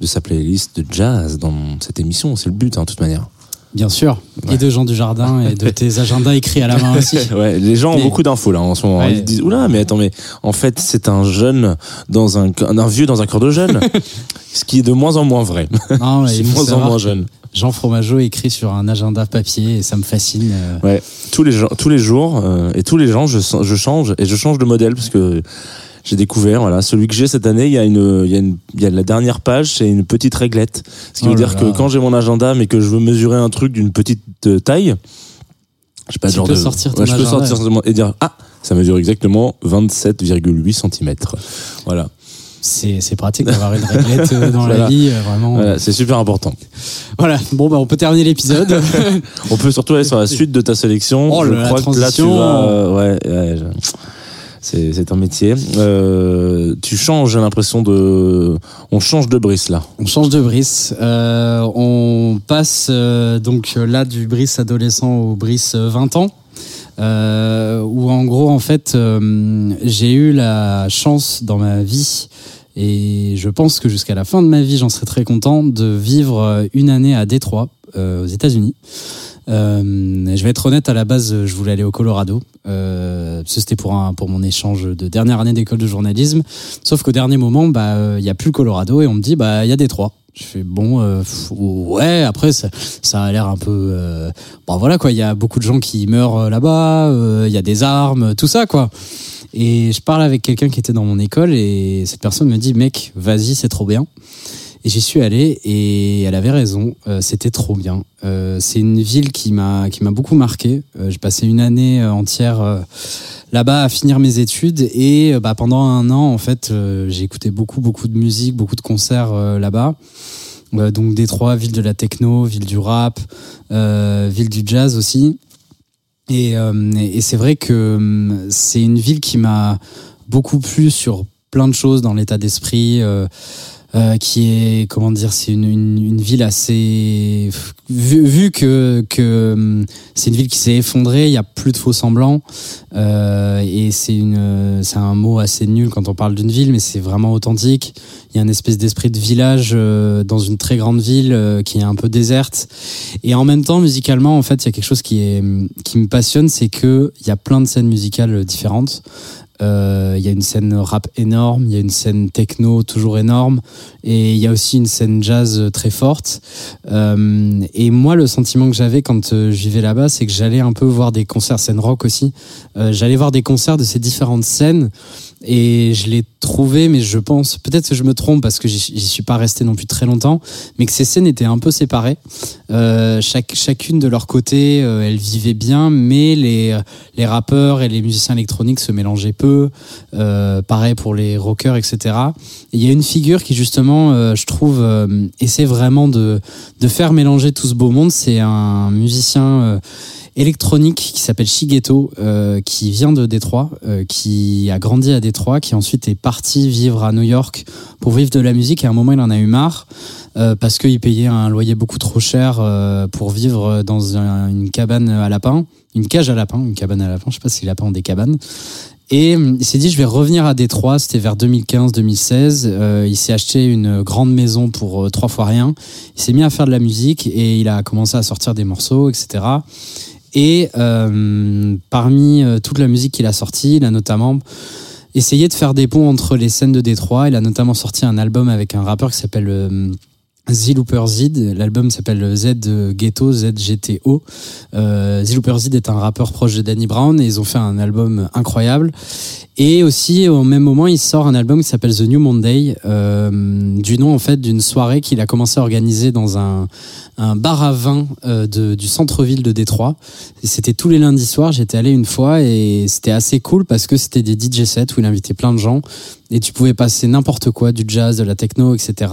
de sa playlist de jazz dans cette émission. C'est le but, hein, de toute manière. Bien sûr. Ouais. Et de Jean Dujardin et de tes agendas écrits à la main aussi. ouais, les gens ont Mais- beaucoup d'infos là en ce moment. Ouais. Ils disent oula, mais attends, mais en fait c'est un jeune dans un, un vieux dans un corps de jeune, ce qui est de moins en moins vrai. Non, de moins en moins jeune. Jean Fromageau écrit sur un agenda papier et ça me fascine. euh. Ouais, tous les jours, tous les jours euh, et tous les gens, je, je change et je change de modèle parce que j'ai découvert, voilà, celui que j'ai cette année, il y a une, il y a une, il y a la dernière page, c'est une petite réglette, ce qui Oh veut là dire là. que quand j'ai mon agenda mais que je veux mesurer un truc d'une petite euh, taille, je sais pas, Tu genre peux de- sortir ouais, je peux sortir et dire ah, ça mesure exactement 27,8 cm. Voilà. C'est pratique d'avoir une réglette euh, dans Voilà. la vie, euh, vraiment. Voilà, c'est super important. Voilà. Bon, bah, on peut terminer l'épisode. On peut surtout aller sur la suite de ta sélection. Oh, je la crois que là tu vas, euh, ouais, ouais, je- c'est un métier. Euh, tu changes, j'ai l'impression de, on change de Brice là. On change de Brice. Euh, on passe euh, donc là du Brice adolescent au Brice euh, 20 ans. Euh, où en gros en fait euh, j'ai eu la chance dans ma vie et je pense que jusqu'à la fin de ma vie j'en serai très content de vivre euh, une année à Détroit euh, aux États-Unis. Je vais être honnête, à la base, je voulais aller au Colorado. C'était pour un pour mon échange de dernière année d'école de journalisme. Sauf qu'au dernier moment, bah, il y a plus le Colorado et on me dit, bah, il y a Détroit. Je fais bon, euh, ouais. Après, ça, ça a l'air un peu, euh, bon voilà quoi. Il y a beaucoup de gens qui meurent euh, là-bas. euh, Il y a des armes, tout ça quoi. Et je parle avec quelqu'un qui était dans mon école et cette personne me dit, mec, vas-y, c'est trop bien. Et j'y suis allé et elle avait raison, euh, c'était trop bien. Euh, c'est une ville qui m'a qui m'a beaucoup marqué. Euh, j'ai passé une année euh, entière là-bas à finir mes études et bah, pendant un an en fait j'ai écouté beaucoup beaucoup de musique, beaucoup de concerts là-bas. Donc Détroit, ville de la techno, ville du rap, ville du jazz aussi. Et, c'est vrai que c'est une ville qui m'a beaucoup plu sur plein de choses dans l'état d'esprit. Euh, qui est comment dire c'est une, une, une ville assez vu, vu que que hum, c'est une ville qui s'est effondrée il y a plus de faux semblants euh, et c'est une c'est un mot assez nul quand on parle d'une ville mais c'est vraiment authentique. Il y a une espèce d'esprit de village euh, dans une très grande ville euh, qui est un peu déserte. Et en même temps musicalement en fait il y a quelque chose qui est qui me passionne c'est que il y a plein de scènes musicales différentes euh, il y a une scène rap énorme, il y a une scène techno toujours énorme, et il y a aussi une scène jazz très forte. Euh, et moi, le sentiment que j'avais quand euh, je vivais là-bas, c'est que j'allais un peu voir des concerts scène rock aussi. Euh, j'allais voir des concerts de ces différentes scènes, et je l'ai trouvé, mais je pense, peut-être que je me trompe parce que j'y suis pas resté non plus très longtemps, mais que ces scènes étaient un peu séparées. Euh, chaque, chacune de leur côté, euh, elles vivaient bien, mais les, les rappeurs et les musiciens électroniques se mélangeaient peu. Euh, pareil pour les rockers, etc. Et il y a une figure qui justement, euh, je trouve, essaie vraiment de, de faire mélanger tout ce beau monde. C'est un musicien électronique qui s'appelle Shigeto, euh, qui vient de Détroit, euh, qui a grandi à Détroit, qui ensuite est parti vivre à New York pour vivre de la musique. Et à un moment, il en a eu marre euh, parce qu'il payait un loyer beaucoup trop cher euh, pour vivre dans un- une cabane à lapins, une cage à lapins, une cabane à lapins. Je sais pas si les lapins ont des cabanes. Et il s'est dit, je vais revenir à Détroit. C'était vers 2015-2016. Euh, il s'est acheté une grande maison pour trois fois rien. Il s'est mis à faire de la musique et il a commencé à sortir des morceaux, etc. Et euh, parmi euh, toute la musique qu'il a sortie, il a notamment essayé de faire des ponts entre les scènes de Détroit. Il a notamment sorti un album avec un rappeur qui s'appelle euh, Z Looper Z. L'album s'appelle Z Ghetto, ZGTO. Euh, Z Looper Z est un rappeur proche de Danny Brown et ils ont fait un album incroyable. Et aussi, au même moment, il sort un album qui s'appelle The New Monday, euh, du nom en fait d'une soirée qu'il a commencé à organiser dans un, un bar à vin euh, de, du centre-ville de Détroit. C'était tous les lundis soirs, j'étais allé une fois et c'était assez cool parce que c'était des DJ sets où il invitait plein de gens et tu pouvais passer n'importe quoi, du jazz, de la techno, etc.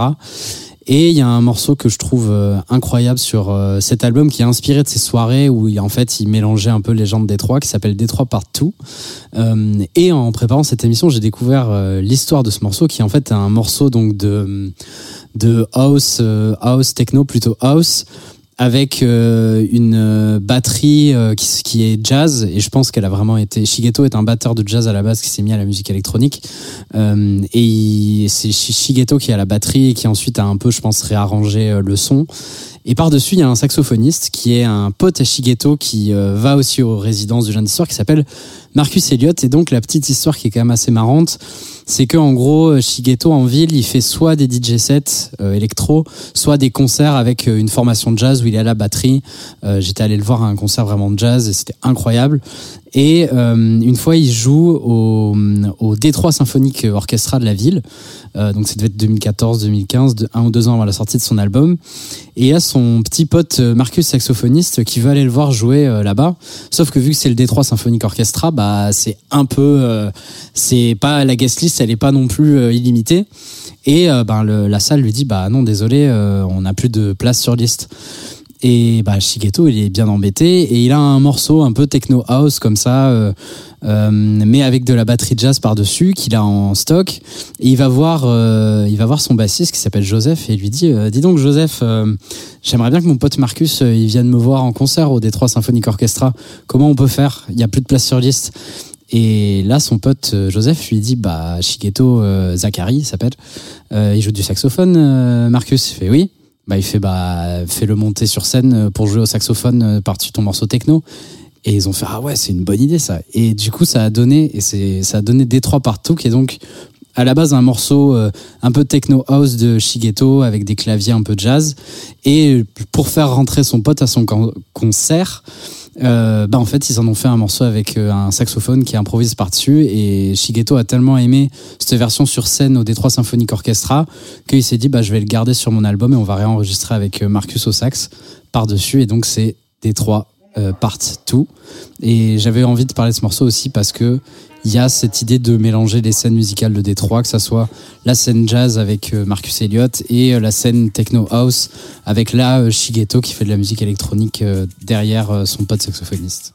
Et il y a un morceau que je trouve euh, incroyable sur euh, cet album qui est inspiré de ces soirées où il, en fait il mélangeait un peu les gens de Détroit qui s'appelle Détroit Part 2. Euh, et en préparant cette émission, j'ai découvert l'histoire de ce morceau qui en fait un morceau donc de de house house techno plutôt house avec euh, une euh, batterie euh, qui, qui est jazz. Et je pense qu'elle a vraiment été Shigeto est un batteur de jazz à la base qui s'est mis à la musique électronique. Euh, et c'est Shi- Shigeto qui a la batterie et qui ensuite a un peu je pense réarrangé euh, le son. Et par-dessus il y a un saxophoniste qui est un pote à Shigeto qui euh, va aussi aux résidences du jeune d'histoire qui s'appelle Marcus Elliott et donc la petite histoire qui est quand même assez marrante c'est que en gros Shigeto en ville il fait soit des DJ sets euh, électro soit des concerts avec euh, une formation de jazz où il est à la batterie. Euh, J'étais allé le voir à un concert vraiment de jazz et c'était incroyable. Et une fois, il joue au, Détroit Symphonique Orchestra de la ville. Donc, ça devait être 2014-2015, de- un ou deux ans avant la sortie de son album. Et il y a son petit pote Marcus, saxophoniste, qui veut aller le voir jouer là-bas. Sauf que vu que c'est le Détroit Symphonique Orchestra, bah, c'est un peu, euh, c'est pas la guest list, elle est pas non plus euh, illimitée. Et euh, ben, la salle lui dit bah non désolé on n'a plus de place sur liste. Et bah Shigeto il est bien embêté et il a un morceau un peu techno house comme ça, euh, euh, mais avec de la batterie jazz par dessus qu'il a en stock. Et il va voir euh, il va voir son bassiste qui s'appelle Joseph et lui dit dis donc Joseph j'aimerais bien que mon pote Marcus il vienne me voir en concert au Détroit Symphonic Orchestra. Comment on peut faire? Il y a plus de place sur liste. Et là, son pote Joseph lui dit Bah, Shigeto Zachary il s'appelle, il joue du saxophone, Marcus. Il fait Oui. Bah, il fait Bah, fais-le monter sur scène euh, pour jouer au saxophone euh, par-dessus ton morceau techno. Et ils ont fait Ah ouais, c'est une bonne idée ça. Et du coup, ça a donné, et c'est, ça a donné Détroit partout, qui est donc à la base un morceau euh, un peu techno house de Shigeto avec des claviers un peu jazz. Et pour faire rentrer son pote à son con- concert, euh, bah en fait ils en ont fait un morceau avec euh, un saxophone qui improvise par-dessus et Shigeto a tellement aimé cette version sur scène au Détroit Symphonic Orchestra qu'il s'est dit bah je vais le garder sur mon album et on va réenregistrer avec euh, Marcus au sax par-dessus et donc c'est Détroit euh, Part 2 et j'avais envie de parler de ce morceau aussi parce que il y a cette idée de mélanger les scènes musicales de Détroit, que ça soit la scène jazz avec euh, Marcus Elliott et euh, la scène techno house avec là euh, Shigeto qui fait de la musique électronique euh, derrière euh, son pote saxophoniste.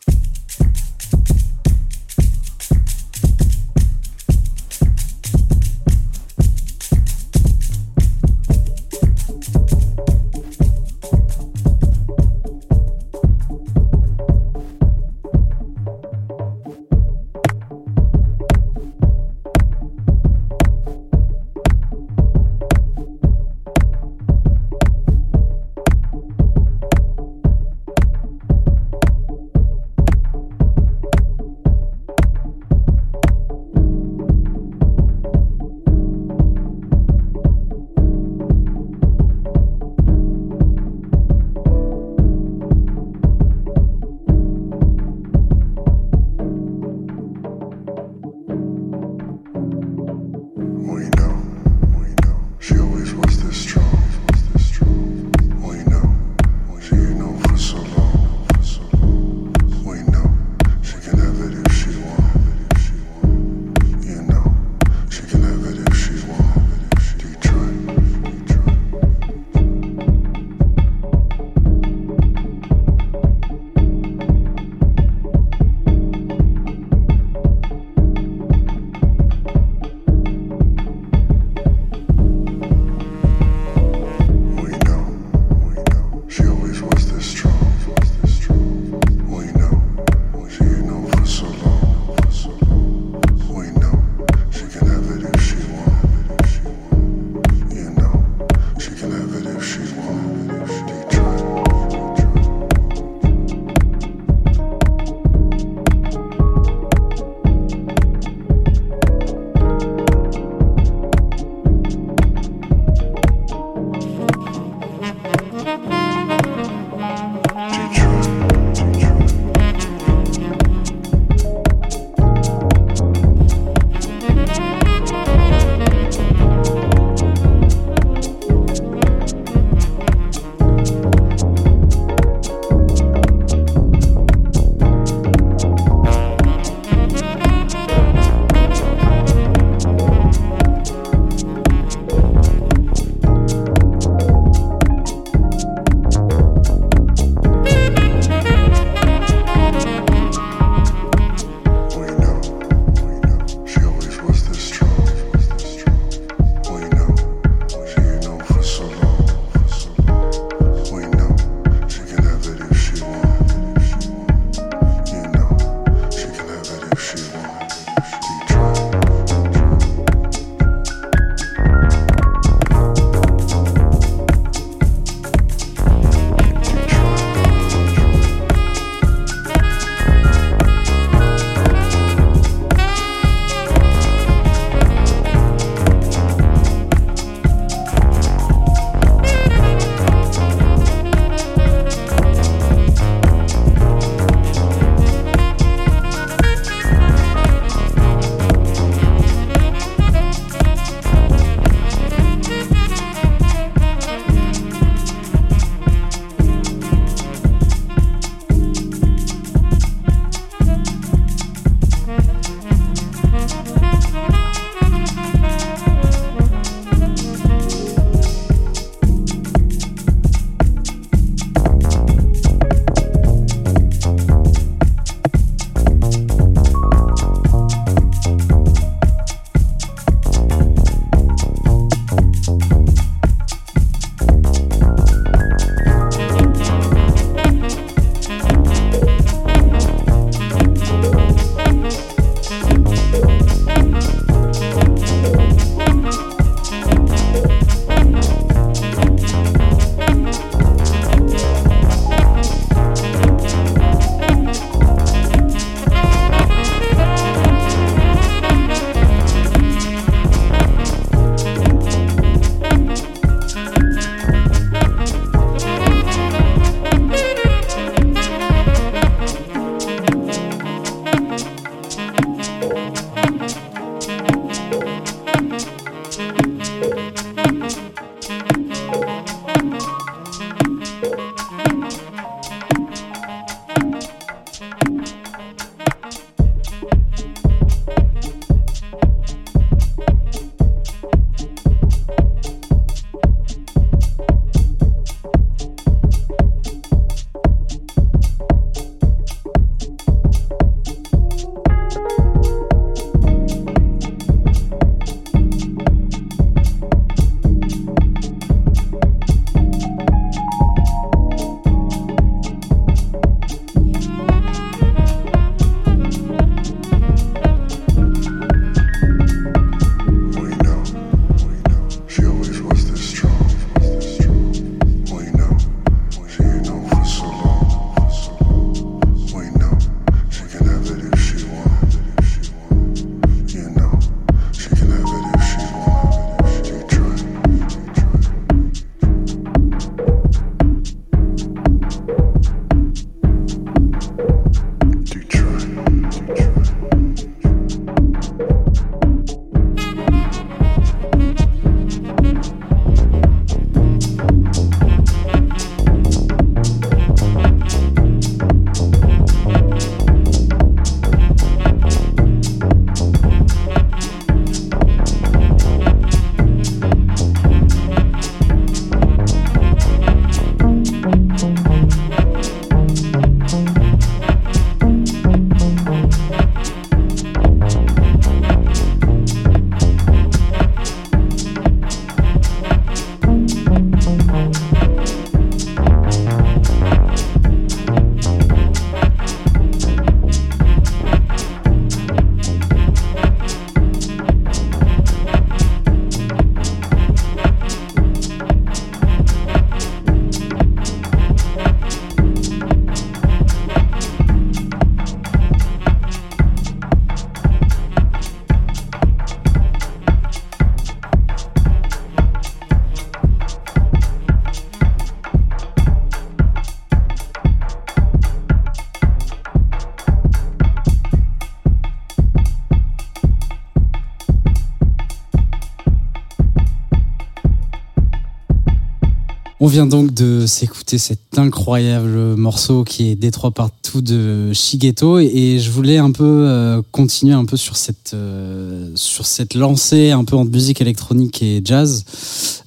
On vient donc de s'écouter cet incroyable morceau qui est Détroit partout de Shigeto et je voulais un peu euh, continuer un peu sur cette euh, sur cette lancée un peu entre musique électronique et jazz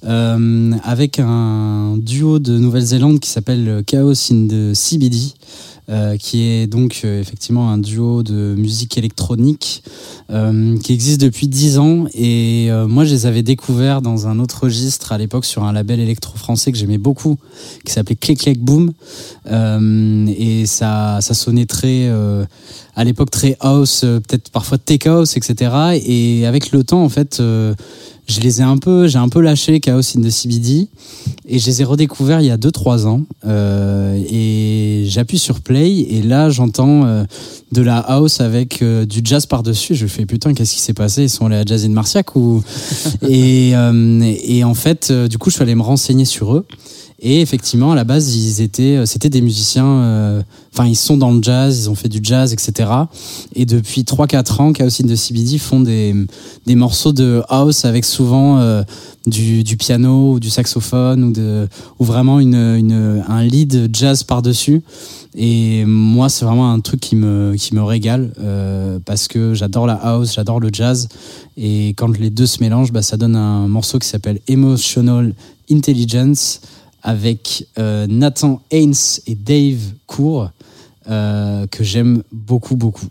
euh, avec un duo de Nouvelle-Zélande qui s'appelle Chaos in the CBD. Qui est donc effectivement un duo de musique électronique qui existe depuis dix ans. Et moi, je les avais découverts dans un autre registre à l'époque sur un label électro-français que j'aimais beaucoup, qui s'appelait Click Click Boom. et ça, sonnait très, à l'époque très house, peut-être parfois tech house, etc. Et avec le temps, en fait, je les ai un peu, j'ai un peu lâché Chaos in the CBD et je les ai redécouverts il y a 2-3 ans. Euh, et j'appuie sur play et là j'entends euh, de la house avec euh, du jazz par-dessus. Je fais putain, qu'est-ce qui s'est passé? Ils sont allés à Jazz in Marciac ou? Et, et en fait, du coup, je suis allé me renseigner sur eux. Et effectivement, à la base, ils étaient, euh, c'était des musiciens. Euh, enfin, ils sont dans le jazz, ils ont fait du jazz, etc. Et depuis 3-4 ans, Chaos in the CBD font des, des morceaux de house avec souvent euh, du, piano ou du saxophone ou, de, ou vraiment une, une un lead jazz par-dessus. Et moi, c'est vraiment un truc qui me, qui me régale parce que j'adore la house, j'adore le jazz. Et quand les deux se mélangent, bah, ça donne un morceau qui s'appelle Emotional Intelligence avec euh, Nathan Haynes et Dave Cour, euh, que j'aime beaucoup, beaucoup.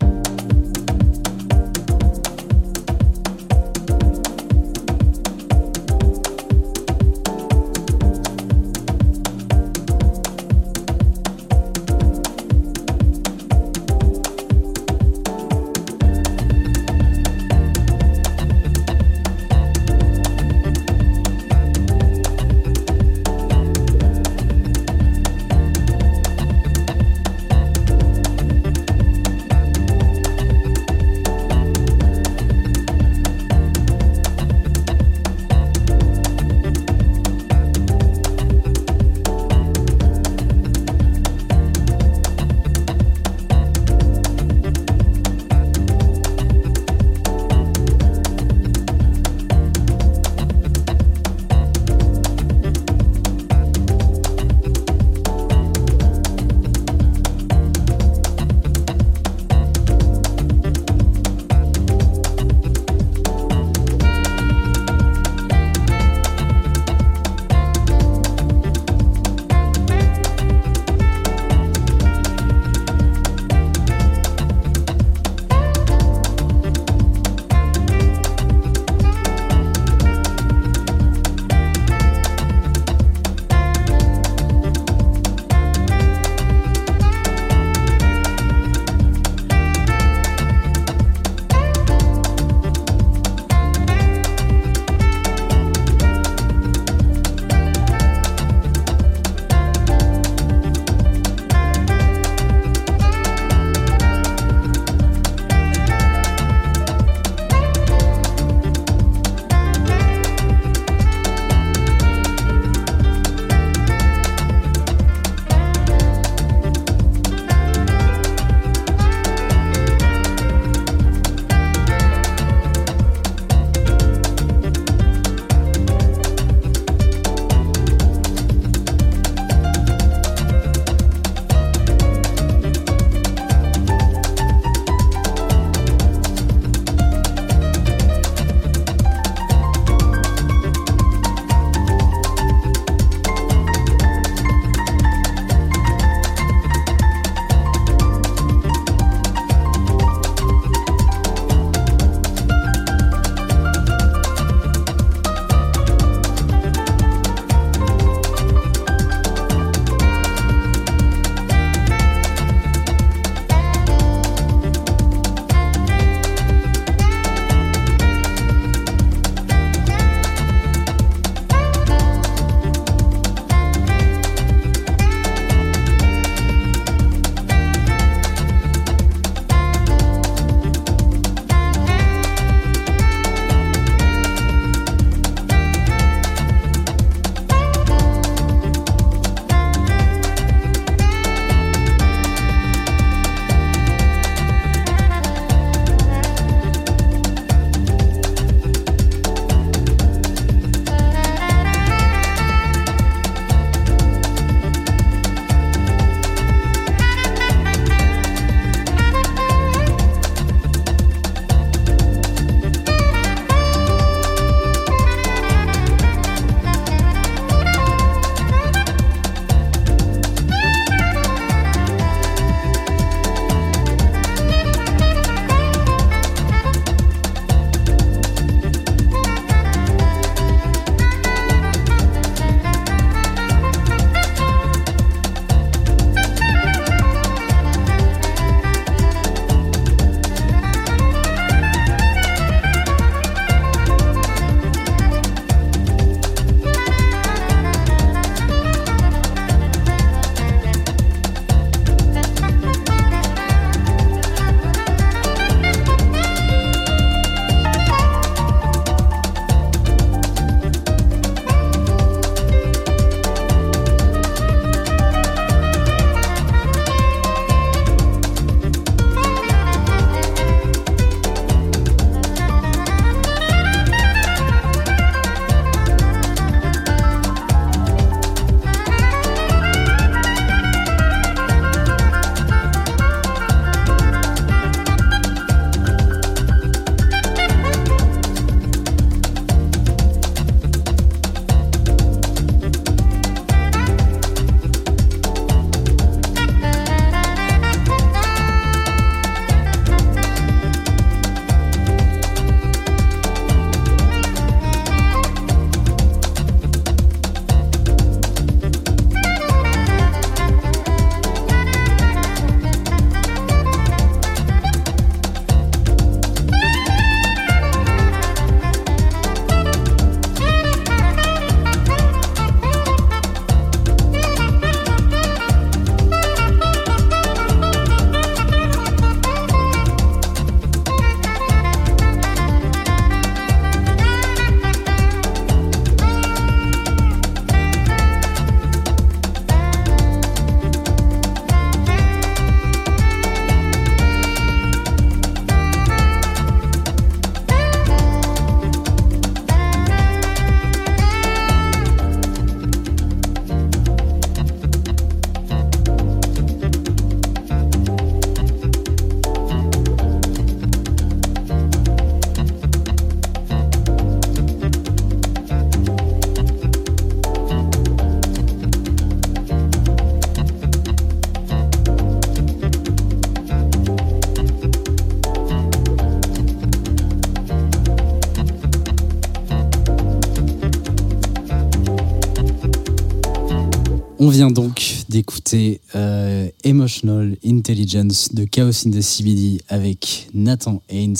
Vient donc d'écouter euh, Emotional Intelligence de Chaos in the CBD avec Nathan Haynes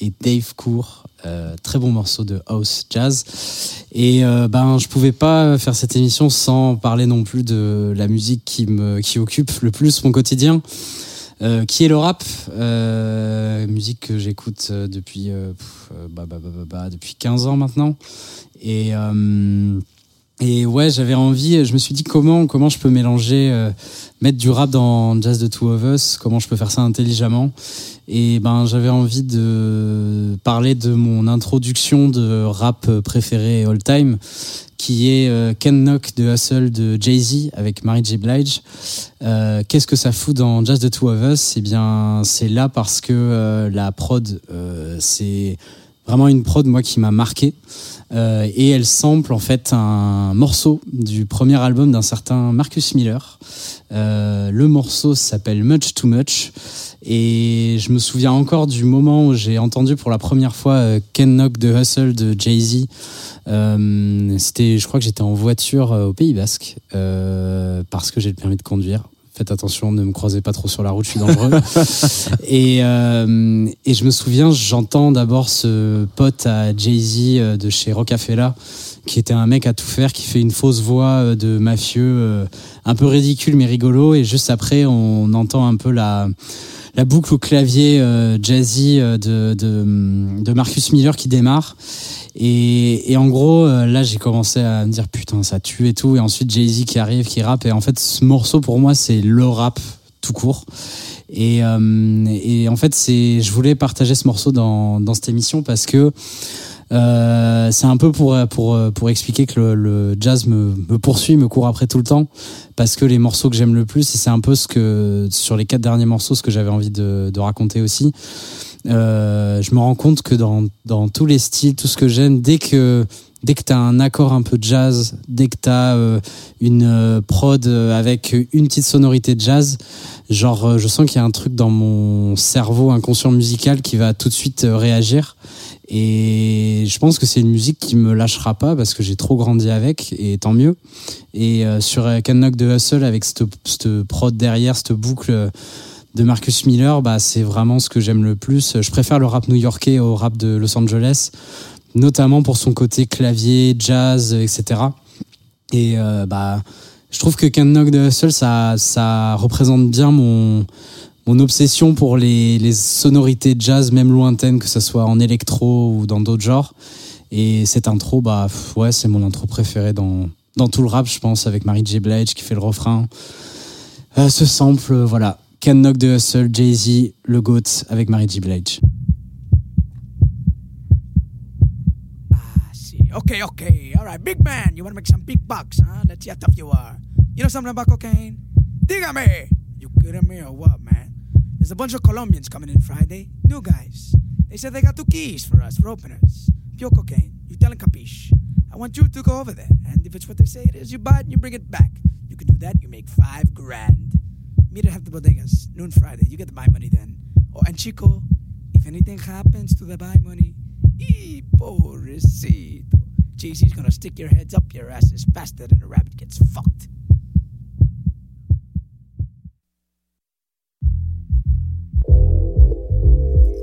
et Dave Cour. Euh, très bon morceau de house jazz. Et euh, ben, je pouvais pas faire cette émission sans parler non plus de la musique qui me qui occupe le plus mon quotidien. Euh, qui est le rap Musique que j'écoute depuis, bah, bah, bah, depuis 15 ans maintenant. Et, et ouais, j'avais envie, je me suis dit comment, comment je peux mélanger, euh, mettre du rap dans Jazz the Two of Us, comment je peux faire ça intelligemment. Et ben, j'avais envie de parler de mon introduction de rap préféré all time, qui est euh, Ken Knock de Hustle de Jay-Z avec Mary J. Blige. Euh, Qu'est-ce que ça fout dans Just the Two of Us? Eh bien, c'est là parce que euh, la prod, euh, c'est vraiment une prod moi qui m'a marqué. Euh, et elle sample en fait un morceau du premier album d'un certain Marcus Miller. Euh, le morceau s'appelle Much Too Much. Et je me souviens encore du moment où j'ai entendu pour la première fois euh, Ken Knock de Hustle de Jay-Z. C'était, je crois que j'étais en voiture au Pays Basque parce que j'ai le permis de conduire. Faites attention, ne me croisez pas trop sur la route, je suis dangereux. et, euh, et je me souviens, j'entends d'abord ce pote à Jay-Z euh, de chez Rocafella, qui était un mec à tout faire, qui fait une fausse voix euh, de mafieux, un peu ridicule mais rigolo. Et juste après, on entend un peu la, la boucle au clavier euh, jazzy euh, de, de, Marcus Miller qui démarre. Et, et en gros, euh, là, j'ai commencé à me dire putain, ça tue et tout. Et ensuite, Jay-Z qui arrive, qui rappe. Et en fait, ce morceau, pour moi, c'est le rap tout court. Et, et en fait, c'est, je voulais partager ce morceau dans, dans cette émission parce que c'est un peu pour, pour, pour expliquer que le, le jazz me, me poursuit, me court après tout le temps, parce que les morceaux que j'aime le plus, et c'est un peu ce que, sur les quatre derniers morceaux, ce que j'avais envie de, de raconter aussi, euh, je me rends compte que dans, dans tous les styles, tout ce que j'aime, dès que dès que tu as un accord un peu jazz, dès que tu as euh, une euh, prod avec une petite sonorité de jazz, genre euh, je sens qu'il y a un truc dans mon cerveau inconscient musical qui va tout de suite euh, réagir. Et je pense que c'est une musique qui me lâchera pas parce que j'ai trop grandi avec et tant mieux. Et euh, sur euh, Can Knock de Hustle avec cette, cette prod derrière, cette boucle de Marcus Miller, bah, c'est vraiment ce que j'aime le plus. Je préfère le rap new-yorkais au rap de Los Angeles, notamment pour son côté clavier, jazz, etc. Et euh, bah, je trouve que Can Knock de Hustle, ça, ça représente bien mon, mon obsession pour les, sonorités jazz, même lointaines, que ce soit en électro ou dans d'autres genres. Et cette intro, bah, ouais, c'est mon intro préférée dans, dans tout le rap, je pense, avec Mary J. Blige qui fait le refrain. Euh, ce sample, euh, voilà. Can Knock de Hustle, Jay-Z, le GOAT avec Mary J. Blige. I see. Okay, okay. All right, big man. You want to make some big bucks, huh? Let's see how tough you are. You know something about cocaine? Dígame. You kidding me or what, man? There's a bunch of Colombians coming in Friday. New guys. They said they got two keys for us, for openers. Pure cocaine. You tell 'em capiche. I want you to go over there. And if it's what they say it is, you buy it and you bring it back. You can do that, you make five grand. Meet at the Bodegas, noon Friday. You get the buy money then. Oh, and Chico, if anything happens to the buy money, y pobrecito. JC's gonna stick your heads up your asses faster than a rabbit gets fucked.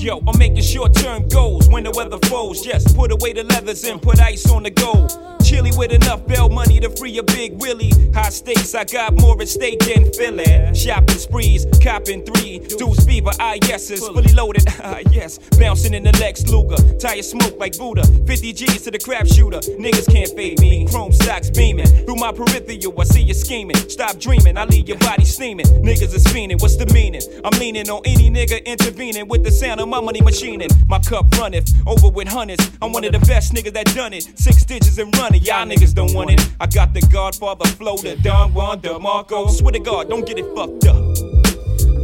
Yo, I'm making short term goals when the weather falls. Just put away the leathers and put ice on the gold. Chilly with enough bail money to free a big Willie. High stakes, I got more at stake than Philly. Shopping sprees, copping three. Deuce fever, ah yeses, fully loaded, ah yes. Bouncing in the Lex Luger, tire smoke like Buddha. 50 G's to the crap shooter, niggas can't fade me. Chrome stocks beaming through my peripheral. I see you scheming. Stop dreaming, I leave your body steaming. Niggas is fiending, what's the meaning? I'm leaning on any nigga intervening with the sound of my money machining. My cup runneth over with hundreds. I'm one of the best niggas that done it. Six digits and running, y'all niggas don't want it. I got the Godfather flow, the Don Juan DeMarco. Swear to God, don't get it fucked up.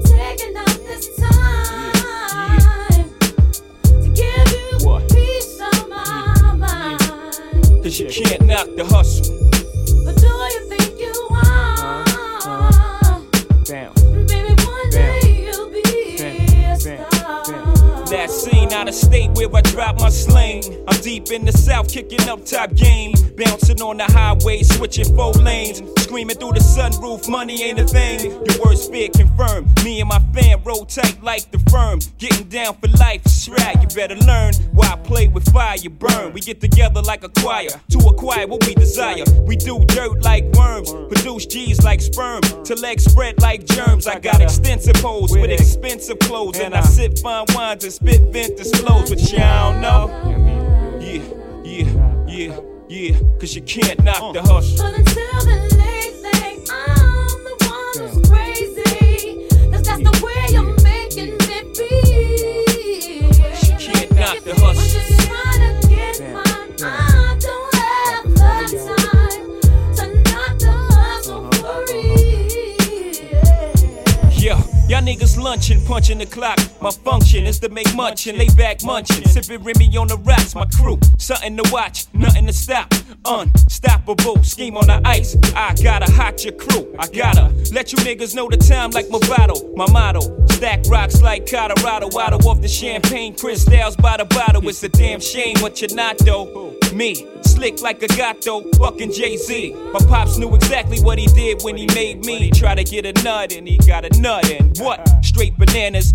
Taking up this time. Cause you can't knock the hustle. But do you think you are? Uh, uh, damn. That scene out of state where I drop my sling. I'm deep in the south, kicking up top game. Bouncing on the highway, switching four lanes. Screaming through the sunroof, money ain't a thing. Your worst fear confirmed. Me and my fam roll tight like the firm. Getting down for life, it's right. You better learn why I play with fire, you burn. We get together like a choir to acquire what we desire. We do dirt like worms, produce G's like sperm. To legs spread like germs. I got extensive hoes with expensive clothes. And I sip fine wines and spit vintage flows. But y'all don't know. Yeah, yeah, yeah, yeah. Cause you can't knock the hustle. Punching the clock. My function is to make munch and lay back munching. Sipping Remy on the rocks, my crew. Something to watch, nothing to stop. Unstoppable, scheme on the ice. I gotta hot your crew. I gotta let you niggas know the time like my bottle. My motto, stack rocks like Colorado. Out off the champagne, crystals by the bottle. It's a damn shame what you're not though. Me, slick like a gato, fucking Jay Z. My pops knew exactly what he did when he made me. Try to get a nut and he got a nut and what? Straight bananas,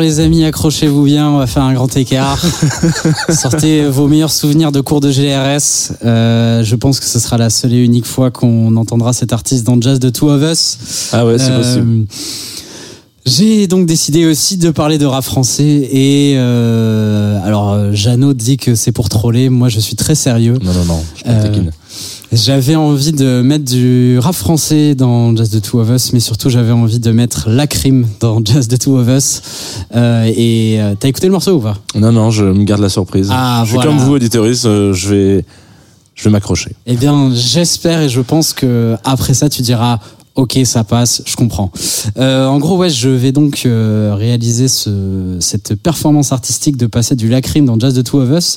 Alors les amis, accrochez-vous bien, on va faire un grand écart. Sortez vos meilleurs souvenirs de cours de GRS. Euh, je pense que ce sera la seule et unique fois qu'on entendra cet artiste dans Jazz de Two of Us. Ah ouais, c'est Euh, possible. J'ai donc décidé aussi de parler de rap français et euh, alors Jeannot dit que c'est pour troller, moi je suis très sérieux. Non, non, non, je. J'avais envie de mettre du rap français dans Jazz the Two of Us, mais surtout j'avais envie de mettre la crime dans Jazz the Two of Us. Euh, et euh, t'as écouté le morceau ou pas? Non, non, je me garde la surprise. Ah, je suis voilà. comme vous, auditoris, euh, je vais, je vais m'accrocher. Eh bien, j'espère et je pense que après ça, tu diras. Ok, ça passe, je comprends. Euh, en gros, ouais, je vais donc euh, réaliser ce, cette performance artistique de passer du Lacrim dans Jazz the Two of Us.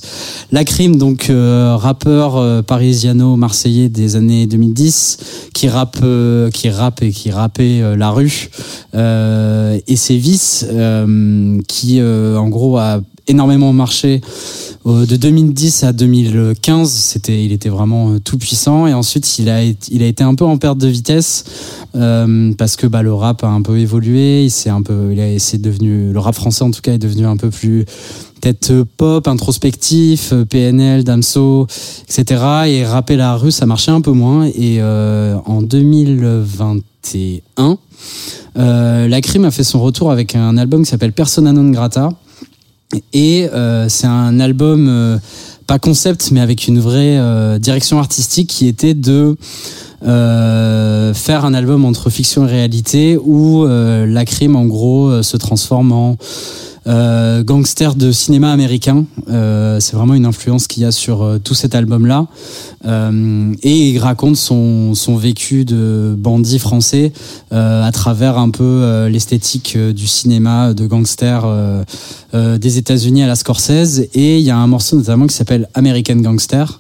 Lacrim, donc euh, rappeur euh, parisiano-marseillais des années 2010, qui rappe, euh, qui rappe et qui rappait euh, la rue et ses vices, qui en gros a énormément marché euh, de 2010 à 2015, c'était, il était vraiment euh, tout puissant. Et ensuite, il a, il a été un peu en perte de vitesse euh, parce que bah, le rap a un peu évolué. Il s'est un peu, il a, c'est devenu, le rap français en tout cas est devenu un peu plus peut-être euh, pop, introspectif, PNL, Damso, etc. Et rapper la rue, ça marchait un peu moins. Et euh, en 2021, euh, la crime a fait son retour avec un album qui s'appelle Persona non grata. Et euh, c'est un album euh, pas concept, mais avec une vraie euh, direction artistique qui était de euh, faire un album entre fiction et réalité où euh, la crime en gros euh, se transforme en euh, gangster de cinéma américain. Euh, c'est vraiment une influence qu'il y a sur euh, tout cet album-là. Euh, et il raconte son, son vécu de bandit français euh, à travers un peu l'esthétique du cinéma de gangster des États-Unis à la Scorsese. Et il y a un morceau notamment qui s'appelle American Gangster,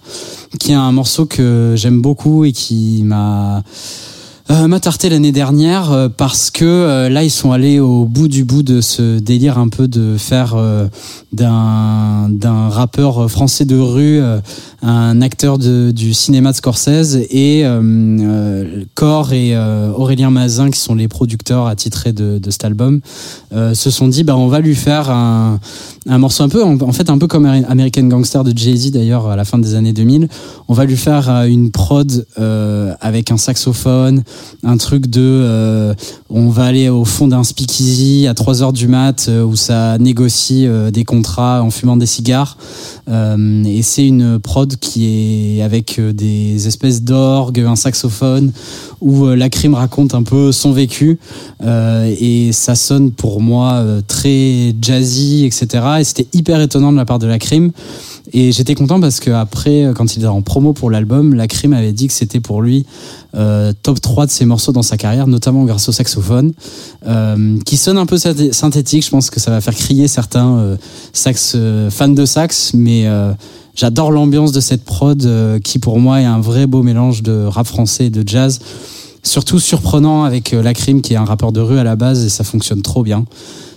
qui est un morceau que j'aime beaucoup et qui m'a euh, l'année dernière euh, parce que euh, là ils sont allés au bout du bout de ce délire un peu de faire euh, d'un d'un rappeur français de rue un acteur du cinéma de Scorsese et Cor et Aurélien Mazin qui sont les producteurs attitrés de, de cet album se sont dit bah on va lui faire un, un morceau un peu en, fait un peu comme American Gangster de Jay-Z d'ailleurs à la fin des années 2000 on va lui faire euh, une prod euh, avec un saxophone un truc de euh, on va aller au fond d'un speakeasy à 3 heures du mat euh, où ça négocie euh, des contrats en fumant des cigares. Euh, et c'est une prod qui est avec des espèces d'orgues un saxophone où la crime raconte un peu son vécu. Et ça sonne pour moi très jazzy etc et c'était hyper étonnant de la part de la crime. Et j'étais content parce que après, quand il était en promo pour l'album, la crime avait dit que c'était pour lui euh, top 3 de ses morceaux dans sa carrière, notamment grâce au saxophone, euh, qui sonne un peu synthé- synthétique. Je pense que ça va faire crier certains euh, sax, euh, fans de sax, mais euh, j'adore l'ambiance de cette prod euh, qui pour moi est un vrai beau mélange de rap français et de jazz. Surtout surprenant avec la crime qui est un rappeur de rue à la base et ça fonctionne trop bien.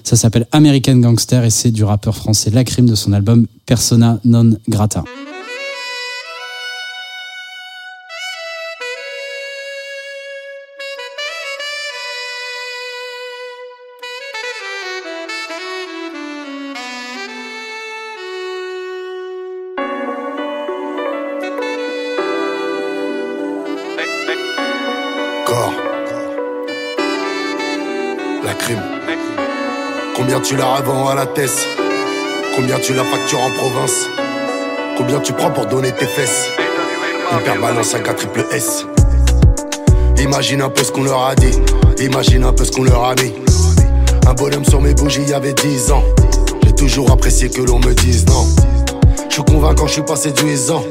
Ça s'appelle American Gangster et c'est du rappeur français La Crime de son album Persona non grata. La revends à la tête Combien tu la factures en province? Combien tu prends pour donner tes fesses? Hyper balance 5 à triple S. Imagine un peu ce qu'on leur a dit. Imagine un peu ce qu'on leur a mis. Un bonhomme sur mes bougies, il y avait 10 ans. J'ai toujours apprécié que l'on me dise non. Je suis convaincant, je suis pas séduisant.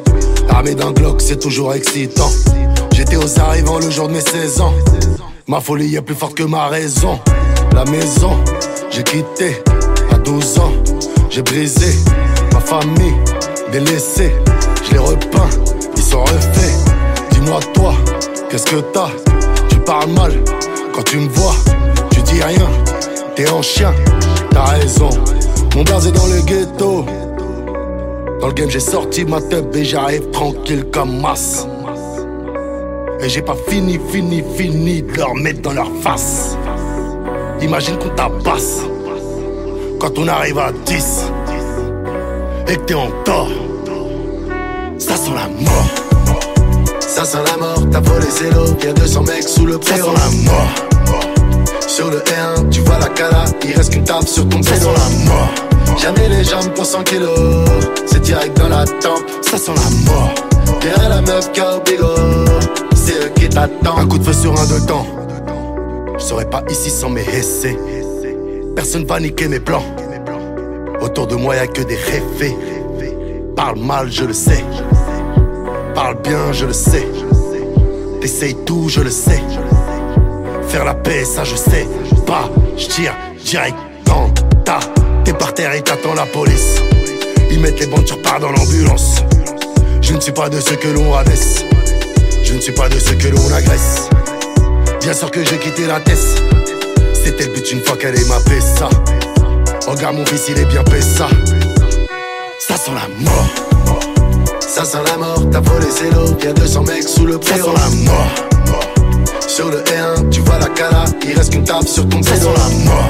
Armé d'un Glock, c'est toujours excitant. J'étais aux arrivants le jour de mes 16 ans. Ma folie est plus forte que ma raison. La maison, j'ai quitté à 12 ans. J'ai brisé ma famille, délaissé. Je les repeins, ils sont refaits. Dis-moi toi, qu'est-ce que t'as? Tu parles mal quand tu me vois. Tu dis rien, t'es en chien. T'as raison, mon blaze est dans le ghetto. Dans le game, j'ai sorti ma tête et j'arrive tranquille comme masse. Et j'ai pas fini, fini, fini de leur mettre dans leur face. Imagine qu'on tabasse quand on arrive à 10 et que t'es en tort. Ça sent la mort. Ça sent la mort, t'as volé zéro. Y'a 200 mecs sous le préau. Ça sent la mort. Sur le R1, tu vois la cala, il reste qu'une table sur ton Ça sent la mort. Jamais les jambes pour 100 kilos. C'est direct dans la tempe. Ça sent la mort. Derrière la meuf bigot. C'est eux qui t'attendent. Un coup de feu sur un de temps. Je serais pas ici sans mes essais. Personne va niquer mes plans. Autour de moi, y'a que des réfés. Parle mal, je le sais. Parle bien, je le sais. T'essayes tout, je le sais. Faire la paix, ça je sais. Pas, je tire direct dans ta. T'es par terre et t'attends la police. Ils mettent les bandes, tu repars dans l'ambulance. Je ne suis pas de ceux que l'on rabaisse. Je ne suis pas de ceux que l'on agresse. Bien sûr que j'ai quitté la tête. C'était le but une fois qu'elle est ma ça. Regarde mon fils, il est bien ça. Ça sent la mort. Ça sent la mort, t'as volé zéro. Y'a 200 mecs sous le préau. Ça sent la mort. Sur le R1, tu vois la cala. Il reste qu'une table sur ton Ça sent la mort.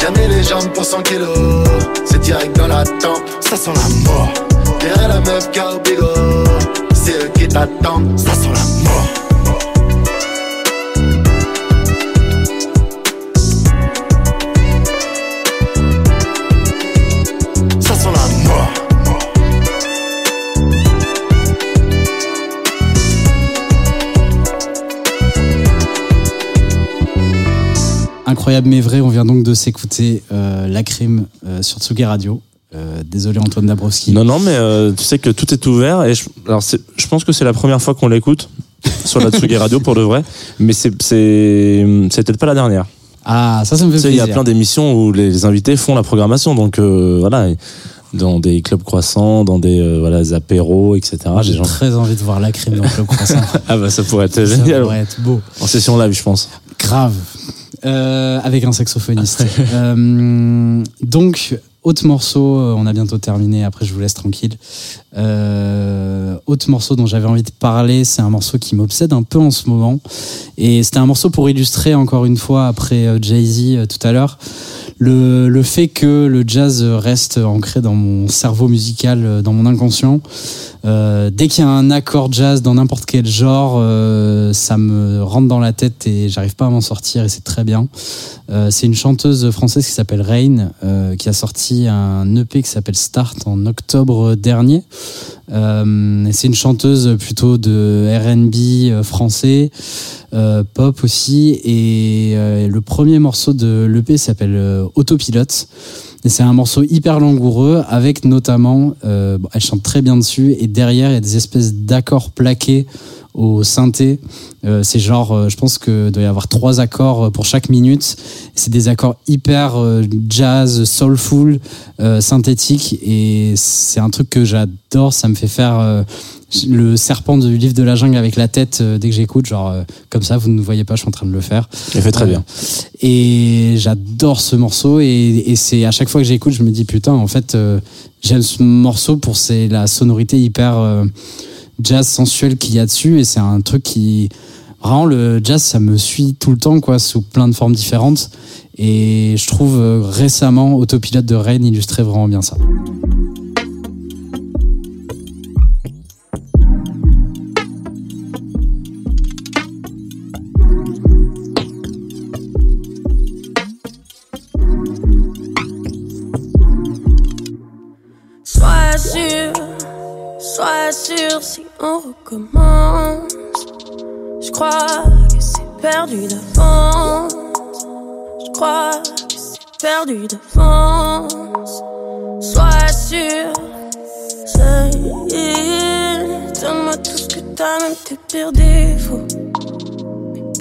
Jamais les jambes pour 100 kilos. C'est direct dans la tempe. Ça sent la mort. Derrière la meuf qui a au bigot. C'est eux qui t'attendent. Ça sent la mort. Incroyable mais vrai, on vient donc de s'écouter euh, La Crime euh, sur Tsugi Radio. Euh, désolé Antoine Dabrowski. Non, non, mais euh, tu sais que tout est ouvert. Et je, alors, je pense que c'est la première fois qu'on l'écoute sur la Tsugi Radio pour de vrai. Mais c'est peut-être pas la dernière. Ah, ça, ça me fait Tu sais, il y plaisir. a plein d'émissions où les invités font la programmation. Donc voilà, dans des clubs croissants, dans des euh, voilà, des apéros, etc. J'ai gens- très envie de voir La Crime dans le Club Croissant. Ah bah ça pourrait être ça génial. pourrait être beau. En session live, je pense. Grave. Euh, avec un saxophoniste. Euh, donc, autre morceau, euh, on a bientôt terminé, après je vous laisse tranquille. Euh, autre morceau dont j'avais envie de parler, c'est un morceau qui m'obsède un peu en ce moment. Et c'était un morceau pour illustrer encore une fois, après euh, Jay-Z tout à l'heure, le, fait que le jazz reste ancré dans mon cerveau musical, dans mon inconscient. Dès qu'il y a un accord jazz dans n'importe quel genre, ça me rentre dans la tête et j'arrive pas à m'en sortir et c'est très bien. C'est une chanteuse française qui s'appelle Rain, qui a sorti un EP qui s'appelle Start en octobre dernier. Euh, c'est une chanteuse plutôt de R&B euh, français, euh, pop aussi. Et le premier morceau de l'EP s'appelle Autopilote. Et c'est un morceau hyper langoureux avec notamment, elle chante très bien dessus et derrière il y a des espèces d'accords plaqués au synthé. Euh, c'est genre, euh, je pense que doit y avoir trois accords euh, pour chaque minute. C'est des accords hyper euh, jazz, soulful, euh, synthétiques et c'est un truc que j'adore. Ça me fait faire euh, le serpent du livre de la jungle avec la tête euh, dès que j'écoute, genre euh, comme ça. Vous ne voyez pas, je suis en train de le faire. Il fait très bien. Et j'adore ce morceau et, et c'est à chaque fois que j'écoute, je me dis putain, en fait, euh, j'aime ce morceau pour c'est la sonorité hyper euh, jazz sensuelle qu'il y a dessus et c'est un truc qui vraiment le jazz ça me suit tout le temps quoi sous plein de formes différentes et je trouve euh, récemment Autopilote de Rain illustrait vraiment bien ça. On recommence. Je crois que c'est perdu d'avance. Je crois que c'est perdu d'avance. Sois sûr, ça y est. Donne-moi tout ce que t'as, même tes pires défauts.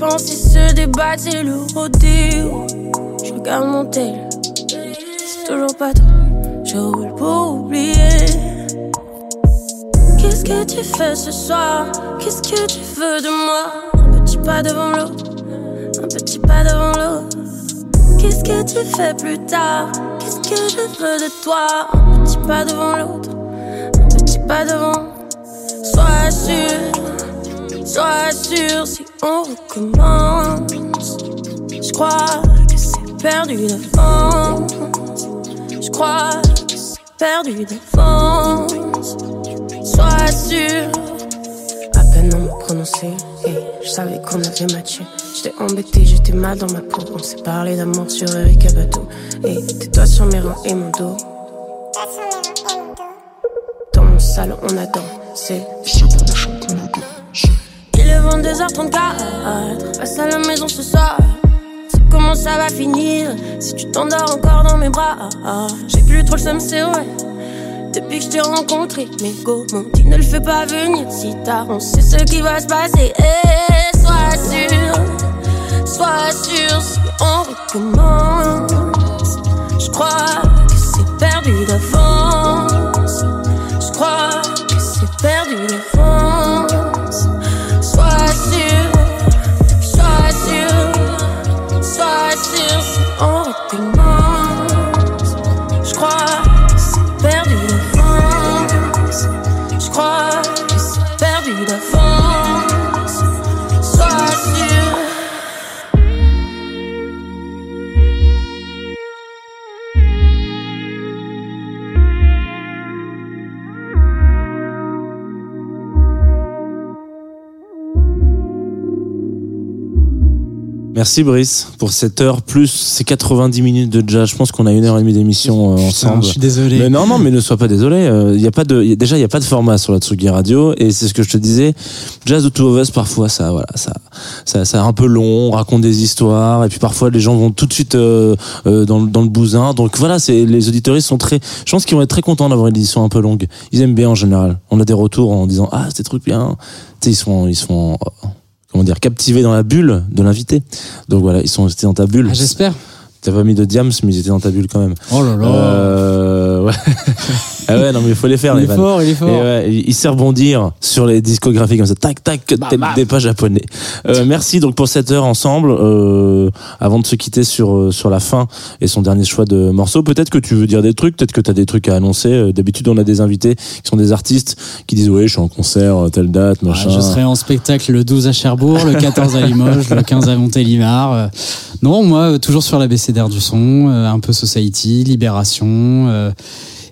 Mes se débattent, c'est le rodéo. Je regarde mon tel, c'est toujours pas toi. Je roule pour oublier. Qu'est-ce que tu fais ce soir? Qu'est-ce que tu veux de moi? Un petit pas devant l'autre, un petit pas devant l'autre. Qu'est-ce que tu fais plus tard? Qu'est-ce que je veux de toi? Un petit pas devant l'autre, un petit pas devant. Sois sûr, sois sûr si on recommence. Je crois que c'est perdu d'avance. Je crois que c'est perdu d'avance. Sois sûr. À peine on me prononçait, et je savais qu'on avait matché. J'étais embêté, j'étais mal dans ma peau. On s'est parlé d'amour sur Eric Abato. Et doigts sur mes reins et mon dos. Dans mon salon, on a dansé. Il est 22h34. Reste à la maison ce soir. C'est comment ça va finir? Si tu t'endors encore dans mes bras. J'ai plus trop le seum, c'est vrai. Depuis que je t'ai rencontré, go m'ont dit ne le fais pas venir? Si tard. On sait ce qui va se passer. Et sois sûr, sois sûr si on recommence. Je crois Merci Brice pour cette heure plus ces 90 minutes de jazz. Je pense qu'on a une heure et demie d'émission euh, Putain, ensemble. je suis désolé. Mais non, non, mais ne sois pas désolé. euh, Il y a pas de, déjà, il y a pas de format sur la Tsugi Radio, et c'est ce que je te disais. Jazz de Two of Us, parfois, ça, voilà, ça, ça, ça un peu long, on raconte des histoires, et puis parfois les gens vont tout de suite euh, euh, dans, le- dans le bousin. Donc voilà, c'est les auditeuristes sont très, je pense qu'ils vont être très contents d'avoir une édition un peu longue. Ils aiment bien en général. On a des retours en disant ah, c'était truc bien. Tu sais, ils sont, ils sont, euh, comment dire, captivés dans la bulle de l'invité. Donc voilà, ils sont restés dans ta bulle. Ah, J'espère. T'as pas mis de diams, mais ils étaient dans ta bulle quand même. Oh là là. Euh, ouais. ah ouais, non, mais il faut les faire, il les est vannes. fort, il est fort. Et ouais, il il sait rebondir sur les discographies comme ça, tac tac, tel des pas japonais. Euh, merci donc pour cette heure ensemble. Euh, avant de se quitter sur euh, sur la fin et son dernier choix de morceau, peut-être que tu veux dire des trucs, peut-être que tu as des trucs à annoncer. Euh, D'habitude, on a des invités qui sont des artistes qui disent ouais, je suis en concert euh, telle date, machin. je serai en spectacle le 12 à Cherbourg, le 14 à Limoges, le 15 à Montélimar. Non, moi, toujours sur la BCDR du son, euh, un peu Society, Libération.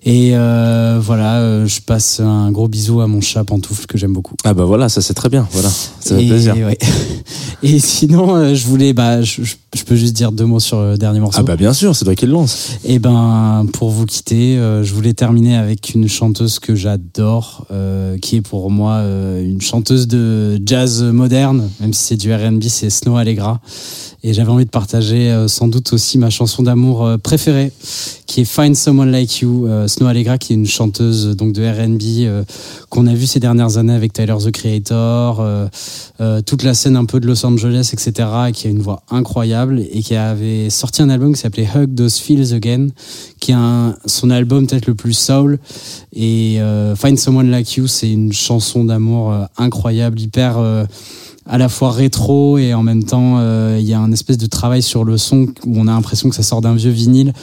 Et euh, voilà, euh, je passe un gros bisou à mon chat Pantoufle que j'aime beaucoup. Ah bah voilà, ça c'est très bien. Voilà, ça fait Et, plaisir. ouais. Et sinon, euh, je voulais, bah, je, je- peux juste dire deux mots sur le dernier morceau. Ah bah bien sûr, c'est toi qui le lance. Et ben, pour vous quitter, je voulais terminer avec une chanteuse que j'adore, euh, qui est pour moi une chanteuse de jazz moderne, même si c'est du R&B, c'est Snow Allegra. Et j'avais envie de partager sans doute aussi ma chanson d'amour préférée, qui est Find Someone Like You. Euh, Snow Allegra, qui est une chanteuse euh, donc de R&B euh, qu'on a vu ces dernières années avec Tyler the Creator, euh, toute la scène un peu de Los Angeles, etc., et qui a une voix incroyable et qui avait sorti un album qui s'appelait Hug Those Feels Again, qui est son album peut-être le plus soul. Et Find Someone Like You, c'est une chanson d'amour incroyable, hyper à la fois rétro et en même temps il y a un espèce de travail sur le son où on a l'impression que ça sort d'un vieux vinyle.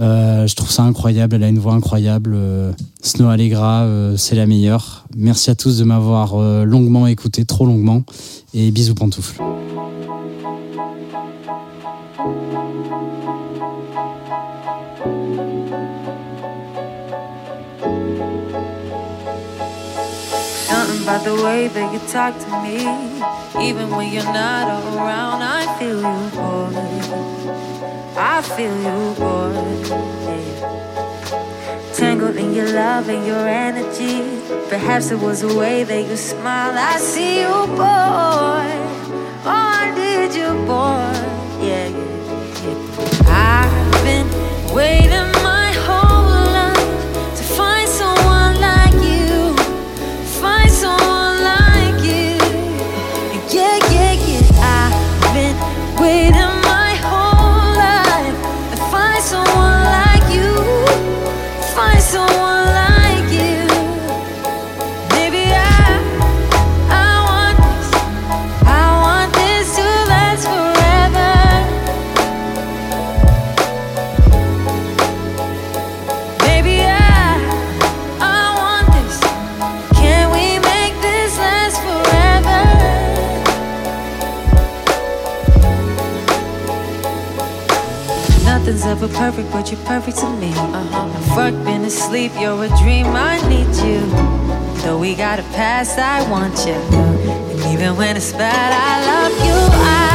Euh, je trouve ça incroyable, elle a une voix incroyable. Euh, Snow Allegra, euh, c'est la meilleure. Merci à tous de m'avoir longuement écouté, trop longuement. Et bisous pantoufles. I feel you, boy. Yeah. Tangled in your love and your energy. Perhaps it was the way that you smile. I see you, boy. Oh, I did you, boy. Yeah, yeah, yeah. I've been waiting perfect, but you're perfect to me. Uh-huh. Fuck been asleep, you're a dream, I need you. Though we got a past, I want you. And even when it's bad, I love you. I